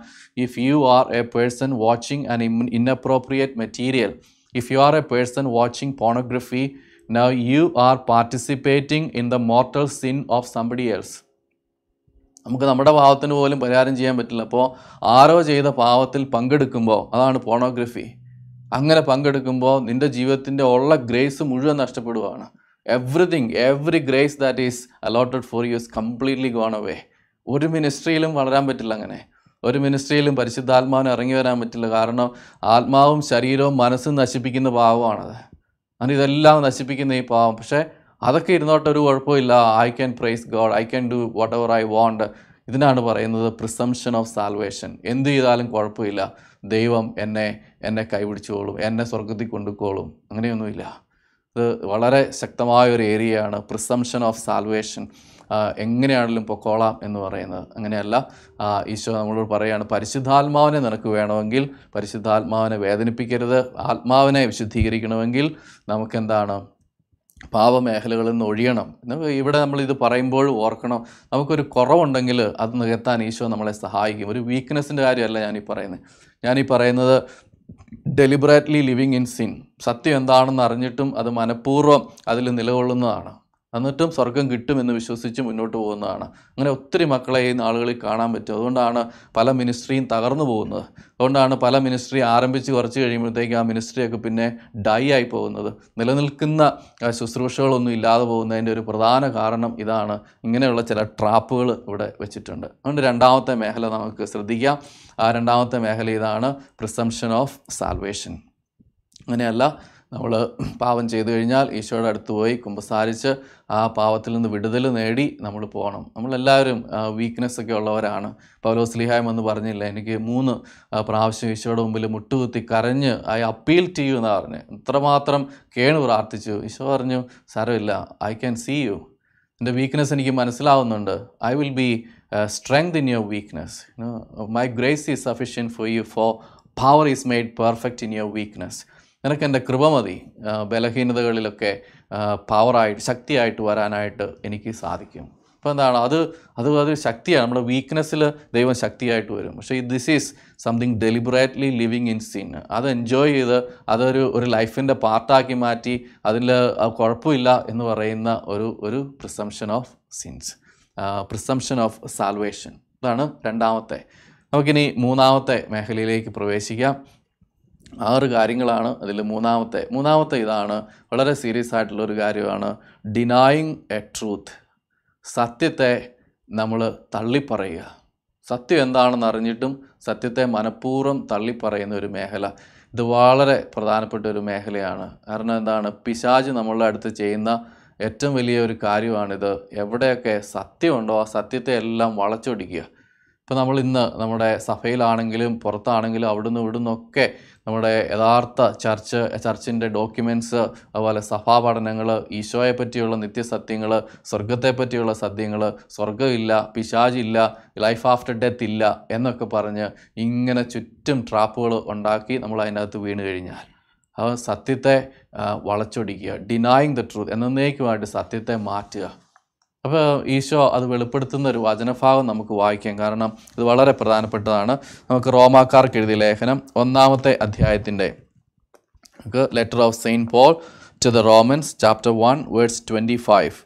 if you are a person watching an inappropriate material if you are a person watching pornography now you are participating in the mortal sin of somebody else നമുക്ക് നമ്മുടെ പാവത്തിന് പോലും പരിഹാരം ചെയ്യാൻ പറ്റില്ല. അപ്പോൾ ആരോ ചെയ്ത പാവത്തിൽ പങ്കെടുക്കുമ്പോൾ അതാണ് പോണോഗ്രഫി അങ്ങനെ പങ്കെടുക്കുമ്പോൾ നിന്റെ ജീവിതത്തിന്റെ ഉള്ള ഗ്രേസ് മുഴുവൻ നഷ്ടപ്പെടുകയാണ് everything every grace that is allotted for you is completely gone away ഒരു മിനിസ്ട്രിയിലും വളരാൻ പറ്റില്ല അങ്ങനെ. ഒരു മിനിസ്ട്രിയിലും പരിശുദ്ധാത്മാവിന് ഇറങ്ങി വരാൻ പറ്റില്ല. കാരണം ആത്മാവും ശരീരവും മനസ്സും നശിപ്പിക്കുന്ന പാവമാണത്. അങ്ങനെ ഇതെല്ലാം നശിപ്പിക്കുന്ന ഈ പാവം. പക്ഷേ അതൊക്കെ ഇരുന്നോട്ട് ഒരു കുഴപ്പമില്ല. I can praise God I can do whatever I want ഇതിനാണ് പറയുന്നത് പ്രിസംഷൻ ഓഫ് സാൽവേഷൻ എന്ത് ചെയ്താലും കുഴപ്പമില്ല. ദൈവം എന്നെ എന്നെ കൈപിടിച്ചോളും. എന്നെ സ്വർഗത്തിൽ കൊണ്ടുപോകും അങ്ങനെയൊന്നുമില്ല. ഇത് വളരെ ശക്തമായ ഒരു ഏരിയയാണ് പ്രിസംഷൻ ഓഫ് സാൽവേഷൻ എങ്ങനെയാണെങ്കിലും പൊക്കോളാം എന്ന് പറയുന്നത്. അങ്ങനെയല്ല. ഈശോ നമ്മളോട് പറയുകയാണ് പരിശുദ്ധാത്മാവിനെ നിനക്ക് വേണമെങ്കിൽ പരിശുദ്ധാത്മാവിനെ വേദനിപ്പിക്കരുത്. ആത്മാവിനെ വിശുദ്ധീകരിക്കണമെങ്കിൽ നമുക്കെന്താണ് പാപമേഖലകളിൽ നിന്ന് ഒഴിയണം. ഇവിടെ നമ്മൾ ഇത് പറയുമ്പോൾ ഓർക്കണം. നമുക്കൊരു കുറവുണ്ടെങ്കിൽ അത് നികത്താൻ ഈശോ നമ്മളെ സഹായിക്കും. ഒരു വീക്ക്നെസ്സിന്റെ കാര്യമല്ല ഞാനീ പറയുന്നത്. ഞാനീ പറയുന്നത് ഡെലിബറേറ്റ്ലി ലിവിങ് ഇൻ സിൻ സത്യം എന്താണെന്ന് അറിഞ്ഞിട്ടും അത് മനഃപൂർവം അതിൽ നിലകൊള്ളുന്നതാണ്. എന്നിട്ടും സ്വർഗം കിട്ടുമെന്ന് വിശ്വസിച്ച് മുന്നോട്ട് പോകുന്നതാണ്. അങ്ങനെ ഒത്തിരി മക്കളെ ഈ നാളുകളിൽ കാണാൻ പറ്റും. അതുകൊണ്ടാണ് പല മിനിസ്ട്രിയും തകർന്നു പോകുന്നത്. അതുകൊണ്ടാണ് പല മിനിസ്ട്രി ആരംഭിച്ച് കുറച്ച് കഴിയുമ്പോഴത്തേക്ക് ആ മിനിസ്ട്രിയൊക്കെ പിന്നെ ഡൈ ആയി പോകുന്നത്. നിലനിൽക്കുന്ന ശുശ്രൂഷകളൊന്നും ഇല്ലാതെ പോകുന്നതിന്റെ ഒരു പ്രധാന കാരണം ഇതാണ്. ഇങ്ങനെയുള്ള ചില ട്രാപ്പുകൾ ഇവിടെ വെച്ചിട്ടുണ്ട്. അതുകൊണ്ട് രണ്ടാമത്തെ മേഖല നമുക്ക് ശ്രദ്ധിക്കാം. ആ രണ്ടാമത്തെ മേഖല ഇതാണ് പ്രിസംഷൻ ഓഫ് സാൽവേഷൻ അങ്ങനെയല്ല നമ്മൾ പാപം ചെയ്തു കഴിഞ്ഞാൽ ഈശോയുടെ അടുത്ത് പോയി കുമ്പസാരിച്ച് ആ പാവത്തിൽ നിന്ന് വിടുതൽ നേടി നമ്മൾ പോകണം. നമ്മളെല്ലാവരും വീക്ക്നെസ് ഒക്കെ ഉള്ളവരാണ്. പൗലോസ്ലിഹായം എന്ന് പറഞ്ഞില്ല എനിക്ക് മൂന്ന് പ്രാവശ്യം ഈശോയുടെ മുമ്പിൽ മുട്ടുകുത്തി കരഞ്ഞ് ഐ അപ്പീൽ ടു യു എന്നാണ് പറഞ്ഞത് ഇത്രമാത്രം കേണു പ്രാർത്ഥിച്ചു. ഈശോ പറഞ്ഞു സാരമില്ല ഐ ക്യാൻ സീ യു എന്റെ വീക്ക്നെസ് എനിക്ക് മനസ്സിലാവുന്നുണ്ട്. I will be strength in your weakness my grace is sufficient for you for power is made perfect in your weakness നിനക്ക് എന്റെ കൃപ മതി ബലഹീനതകളിലൊക്കെ പവറായിട്ട് ശക്തിയായിട്ട് വരാനായിട്ട് എനിക്ക് സാധിക്കും. അപ്പോൾ എന്താണ് അത് അത് അത് ശക്തിയാണ്. നമ്മുടെ വീക്ക്നെസ്സിൽ ദൈവം ശക്തിയായിട്ട് വരും. പക്ഷേ this is something deliberately living in sin അത് എൻജോയ് ചെയ്ത് അതൊരു ഒരു ലൈഫിന്റെ പാർട്ടാക്കി മാറ്റി അതിൽ കുഴപ്പമില്ല എന്ന് പറയുന്ന ഒരു ഒരു presumption of sins presumption of salvation അതാണ് രണ്ടാമത്തെ. നമുക്കിനി മൂന്നാമത്തെ മേഖലയിലേക്ക് പ്രവേശിക്കാം. ആറ് കാര്യങ്ങളാണ് അതിൽ മൂന്നാമത്തെ മൂന്നാമത്തെ ഇതാണ് വളരെ സീരിയസ് ആയിട്ടുള്ള ഒരു കാര്യമാണ്. ഡിനായിങ് എ ട്രൂത്ത് സത്യത്തെ നമ്മൾ തള്ളിപ്പറയുക. സത്യം എന്താണെന്ന് അറിഞ്ഞിട്ടും സത്യത്തെ മനഃപൂർവം തള്ളിപ്പറയുന്ന ഒരു മേഖല. ഇത് വളരെ പ്രധാനപ്പെട്ട ഒരു മേഖലയാണ്. കാരണം എന്താണ്? പിശാജ് നമ്മളുടെ അടുത്ത് ചെയ്യുന്ന ഏറ്റവും വലിയ ഒരു കാര്യമാണിത്. എവിടെയൊക്കെ സത്യമുണ്ടോ ആ സത്യത്തെ എല്ലാം വളച്ചൊടിക്കുക. ഇപ്പോൾ നമ്മൾ ഇന്ന് നമ്മുടെ സഭയിലാണെങ്കിലും പുറത്താണെങ്കിലും അവിടുന്ന് ഇവിടുന്നൊക്കെ നമ്മുടെ യഥാർത്ഥ ചർച്ച് ചർച്ചിന്റെ ഡോക്യുമെന്റ്സ് അതുപോലെ സഭാപഠനങ്ങൾ ഈശോയെ പറ്റിയുള്ള നിത്യസത്യങ്ങൾ സ്വർഗത്തെ പറ്റിയുള്ള സത്യങ്ങൾ സ്വർഗമില്ല പിശാചില്ല ലൈഫ് ആഫ്റ്റർ ഡെത്ത് ഇല്ല എന്നൊക്കെ പറഞ്ഞ് ഇങ്ങനെ ചുറ്റും ട്രാപ്പുകൾ ഉണ്ടാക്കി നമ്മൾ അതിനകത്ത് വീണ് കഴിഞ്ഞാൽ അത് സത്യത്തെ വളച്ചൊടിക്കുക ഡിനായിങ് ദ ട്രൂത്ത് എന്നേക്കുമായിട്ട് സത്യത്തെ മാറ്റുക. അപ്പോൾ ഈശോ അത് വെളിപ്പെടുത്തുന്ന ഒരു വചനഭാഗം നമുക്ക് വായിക്കാം കാരണം ഇത് വളരെ പ്രധാനപ്പെട്ടതാണ് നമുക്ക് റോമാക്കാർക്ക് എഴുതിയ ലേഖനം ഒന്നാമത്തെ അധ്യായത്തിന്റെ നമുക്ക് letter of Saint Paul to the Romans chapter one words twenty five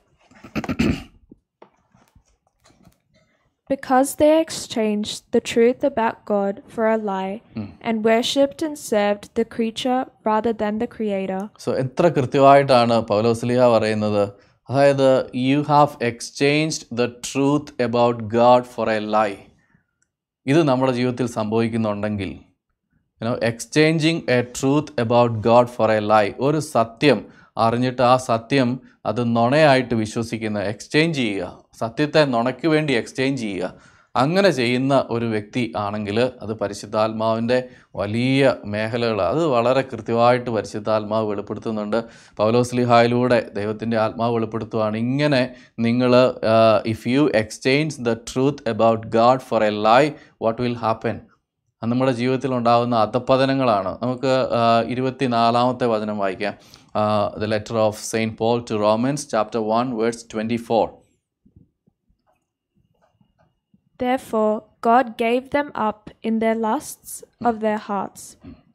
Because they exchanged the truth about God for a lie mm. and worshipped and served the creature rather than the Creator. So എത്ര കൃത്യമായിട്ടാണ് പൗലോസ്ലിഹ പറയുന്നത് അതായത് you have exchanged the truth about God for a lie ഇത് നമ്മുടെ ജീവിതത്തിൽ സംഭവിക്കുന്നുണ്ടെങ്കിൽ you know exchanging a truth about God for a lie ഒരു സത്യം അറിഞ്ഞിട്ട് ആ സത്യം അത് നുണയായിട്ട് വിശ്വസിക്കുന്ന എക്സ്ചേഞ്ച് ചെയ്യുക. സത്യത്തെ നുണയ്ക്ക് വേണ്ടി എക്സ്ചേഞ്ച് ചെയ്യുക. അങ്ങനെ ചെയ്യുന്ന ഒരു വ്യക്തി ആണെങ്കിൽ അത് പരിശുദ്ധാത്മാവിന്റെ വലിയ മേഖലകൾ അത് വളരെ കൃത്യമായിട്ട് പരിശുദ്ധാത്മാവ് വെളിപ്പെടുത്തുന്നുണ്ട്. പൗലോസ്ലിഹായിലൂടെ ദൈവത്തിന്റെ ആത്മാവ് വെളിപ്പെടുത്തുകയാണ് ഇങ്ങനെ നിങ്ങൾ if you exchange the truth about God for a lie what will happen നമ്മുടെ ജീവിതത്തിൽ ഉണ്ടാകുന്ന അധപ്പതനങ്ങളാണ് നമുക്ക് ഇരുപത്തി നാലാമത്തെ വചനം വായിക്കാം. The letter of Saint Paul to Romans chapter one verse twenty four Therefore, God gave them up in their lusts of their hearts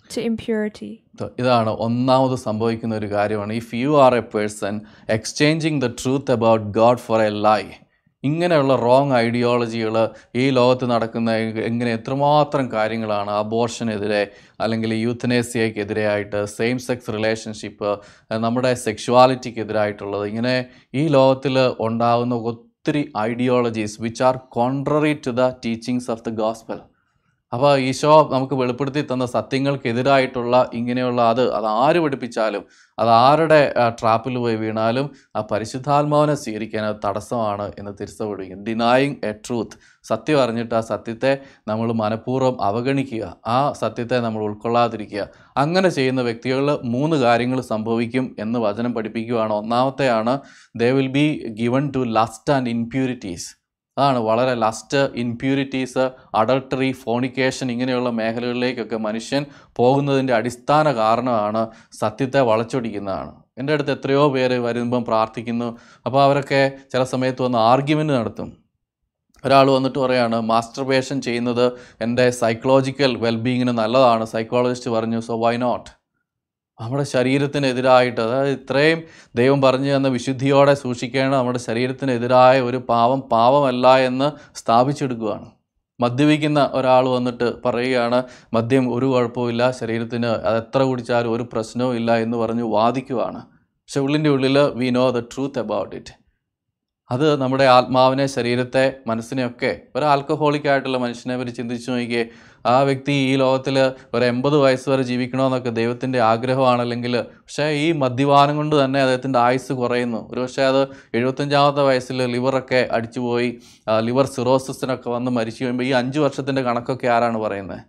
to impurity. ഇതാണ് ഒന്നാമത് സംഭവിക്കുന്ന ഒരു കാര്യമാണ് if you are a person exchanging the truth about God for a lie ഇങ്ങനെയുള്ള wrong ഐഡിയോളജികൾ ഈ ലോകത്ത് നടക്കുന്ന എങ്ങനെ എത്രമാത്രം കാര്യങ്ങളാണ് അബോർഷനെതിരെ അല്ലെങ്കിൽ യൂത്തനേസിയക്കെതിരെയായിട്ട് സെയിം സെക്സ് റിലേഷൻഷിപ്പ് നമ്മുടെ സെക്ഷുവാലിറ്റിക്കെതിരായിട്ടുള്ളത് ഇങ്ങനെ ഈ ലോകത്തിൽ ഉണ്ടാകുന്ന ഒത്തിരി ideologies which are contrary to the teachings of the gospel അപ്പോൾ ഈശോ നമുക്ക് വെളിപ്പെടുത്തി തന്ന സത്യങ്ങൾക്കെതിരായിട്ടുള്ള ഇങ്ങനെയുള്ള അത് അത് ആര് പഠിപ്പിച്ചാലും അത് ആരുടെ ട്രാപ്പിൽ പോയി വീണാലും ആ പരിശുദ്ധാത്മാവിനെ സ്വീകരിക്കാൻ അത് തടസ്സമാണ് എന്ന് തിരിച്ചപ്പെടുകയും ഡിനായിങ് എ ട്രൂത്ത് സത്യം അറിഞ്ഞിട്ട് ആ സത്യത്തെ നമ്മൾ മനഃപൂർവം അവഗണിക്കുക. ആ സത്യത്തെ നമ്മൾ ഉൾക്കൊള്ളാതിരിക്കുക. അങ്ങനെ ചെയ്യുന്ന വ്യക്തികളിൽ മൂന്ന് കാര്യങ്ങൾ സംഭവിക്കും എന്ന് വചനം പഠിപ്പിക്കുകയാണ് ഒന്നാമത്തെയാണ് they will be given to lust and impurities അതാണ് വളരെ ലസ്റ്റ് ഇൻപ്യൂരിറ്റീസ് അഡൾട്ടറി ഫോണിക്കേഷൻ ഇങ്ങനെയുള്ള മേഖലകളിലേക്കൊക്കെ മനുഷ്യൻ പോകുന്നതിന്റെ അടിസ്ഥാന കാരണമാണ് സത്യത്തെ വളച്ചൊടിക്കുന്നതാണ്. എന്റെ അടുത്ത് എത്രയോ പേര് വരുമ്പം പ്രാർത്ഥിക്കുന്നു. അപ്പോൾ അവരൊക്കെ ചില സമയത്ത് വന്ന് ആർഗ്യുമെന്റ് നടത്തും. ഒരാൾ വന്നിട്ട് പറയാണ് മാസ്റ്റർബേഷൻ ചെയ്യുന്നത് എന്റെ സൈക്കോളജിക്കൽ വെൽബീങ്ങിന് നല്ലതാണ്. സൈക്കോളജിസ്റ്റ് പറഞ്ഞു സോ വൈ നോട്ട് നമ്മുടെ ശരീരത്തിനെതിരായിട്ട് അതായത് ഇത്രയും ദൈവം പറഞ്ഞു തന്ന വിശുദ്ധിയോടെ സൂക്ഷിക്കേണ്ട നമ്മുടെ ശരീരത്തിനെതിരായ ഒരു പാവം പാവമല്ല എന്ന് സ്ഥാപിച്ചെടുക്കുകയാണ് മദ്യപിക്കുന്ന ഒരാൾ വന്നിട്ട് പറയുകയാണ് മദ്യം ഒരു കുഴപ്പമില്ല ശരീരത്തിന് അത് എത്ര കുടിച്ചാലും ഒരു പ്രശ്നവും ഇല്ല എന്ന് പറഞ്ഞ് വാദിക്കുവാണ്. പക്ഷെ ഉള്ളിന്റെ ഉള്ളിൽ we know the truth about it അത് നമ്മുടെ ആത്മാവിനെ ശരീരത്തെ മനസ്സിനെയൊക്കെ ഒരു ആൽക്കഹോളിക് ആയിട്ടുള്ള മനുഷ്യനെ പറ്റി ചിന്തിച്ചു നോക്കിയേ ആ വ്യക്തി ഈ ലോകത്തിൽ ഒരു എൺപത് വയസ്സ് വരെ ജീവിക്കണമെന്നൊക്കെ ദൈവത്തിന്റെ ആഗ്രഹമാണല്ലെങ്കിൽ പക്ഷേ ഈ മദ്യപാനം കൊണ്ട് തന്നെ അദ്ദേഹത്തിന്റെ ആയുസ് കുറയുന്നു. ഒരു പക്ഷേ അത് എഴുപത്തഞ്ചാമത്തെ വയസ്സിൽ ലിവറൊക്കെ അടിച്ചുപോയി ലിവർ സിറോസിസിനൊക്കെ വന്ന് മരിച്ചു കഴിയുമ്പോൾ ഈ അഞ്ച് വർഷത്തിന്റെ കണക്കൊക്കെ ആരാണ് പറയുന്നത്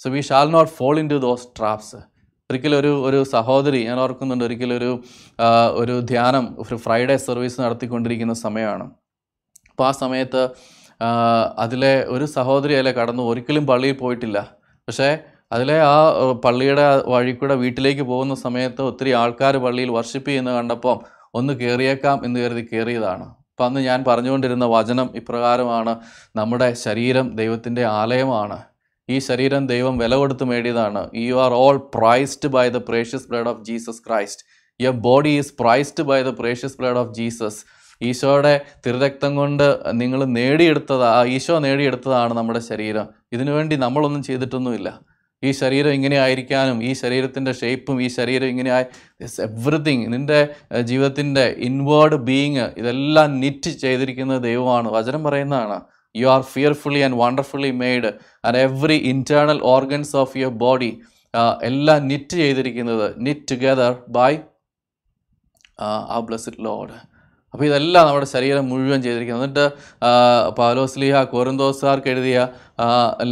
so we shall not fall into those traps ഒരിക്കലും ഒരു ഒരു സഹോദരി ഞാൻ ഓർക്കുന്നുണ്ട് ഒരിക്കലൊരു ഒരു ധ്യാനം ഒരു ഫ്രൈഡേ സർവീസ് നടത്തിക്കൊണ്ടിരിക്കുന്ന സമയമാണ്. അപ്പോൾ ആ സമയത്ത് അതിലെ ഒരു സഹോദരി അതിലെ കടന്നു ഒരിക്കലും പള്ളിയിൽ പോയിട്ടില്ല. പക്ഷേ അതിലെ ആ പള്ളിയുടെ വഴി കൂടെ വീട്ടിലേക്ക് പോകുന്ന സമയത്ത് ഒത്തിരി ആൾക്കാർ പള്ളിയിൽ വർഷിപ്പ് ചെയ്യുന്ന കണ്ടപ്പോൾ ഒന്ന് കയറിയേക്കാം എന്ന് കരുതി കയറിയതാണ് അപ്പം അന്ന് ഞാൻ പറഞ്ഞുകൊണ്ടിരുന്ന വചനം ഇപ്രകാരമാണ് നമ്മുടെ ശരീരം ദൈവത്തിന്റെ ആലയമാണ്. ഈ ശരീരം ദൈവം വില കൊടുത്ത് മേടിയതാണ്. You are all priced by the precious blood of Jesus Christ your body is priced by the precious blood of Jesus ഈശോയുടെ തിരുരക്തം കൊണ്ട് നിങ്ങൾ നേടിയെടുത്തത് ഈശോ നേടിയെടുത്തതാണ് നമ്മുടെ ശരീരം. ഇതിനുവേണ്ടി നമ്മളൊന്നും ചെയ്തിട്ടൊന്നുമില്ല. ഈ ശരീരം ഇങ്ങനെ ആയിരിക്കാനും ഈ ശരീരത്തിന്റെ ഷേപ്പും ഈ ശരീരം ഇങ്ങനെ ആയി എവറിത്തിങ് നിന്റെ ജീവിതത്തിന്റെ ഇൻവേർഡ് ബീയിങ് ഇതെല്ലാം നിറ്റ് ചെയ്തിരിക്കുന്നത് ദൈവമാണ്. വചനം പറയുന്നതാണ്. You are fearfully and wonderfully made and every internal organs of your body എല്ലാം നിറ്റ് ചെയ്തിരിക്കുന്നത് നിറ്റ് ടുഗെദർ ബൈ ആ ബ്ലസ്ഡ് ലോഡ് അപ്പോൾ ഇതെല്ലാം നമ്മുടെ ശരീരം മുഴുവൻ ചെയ്തിരിക്കുന്നത്. എന്നിട്ട് പാലോസ്ലിഹ കോരന്തോസാർക്ക് എഴുതിയ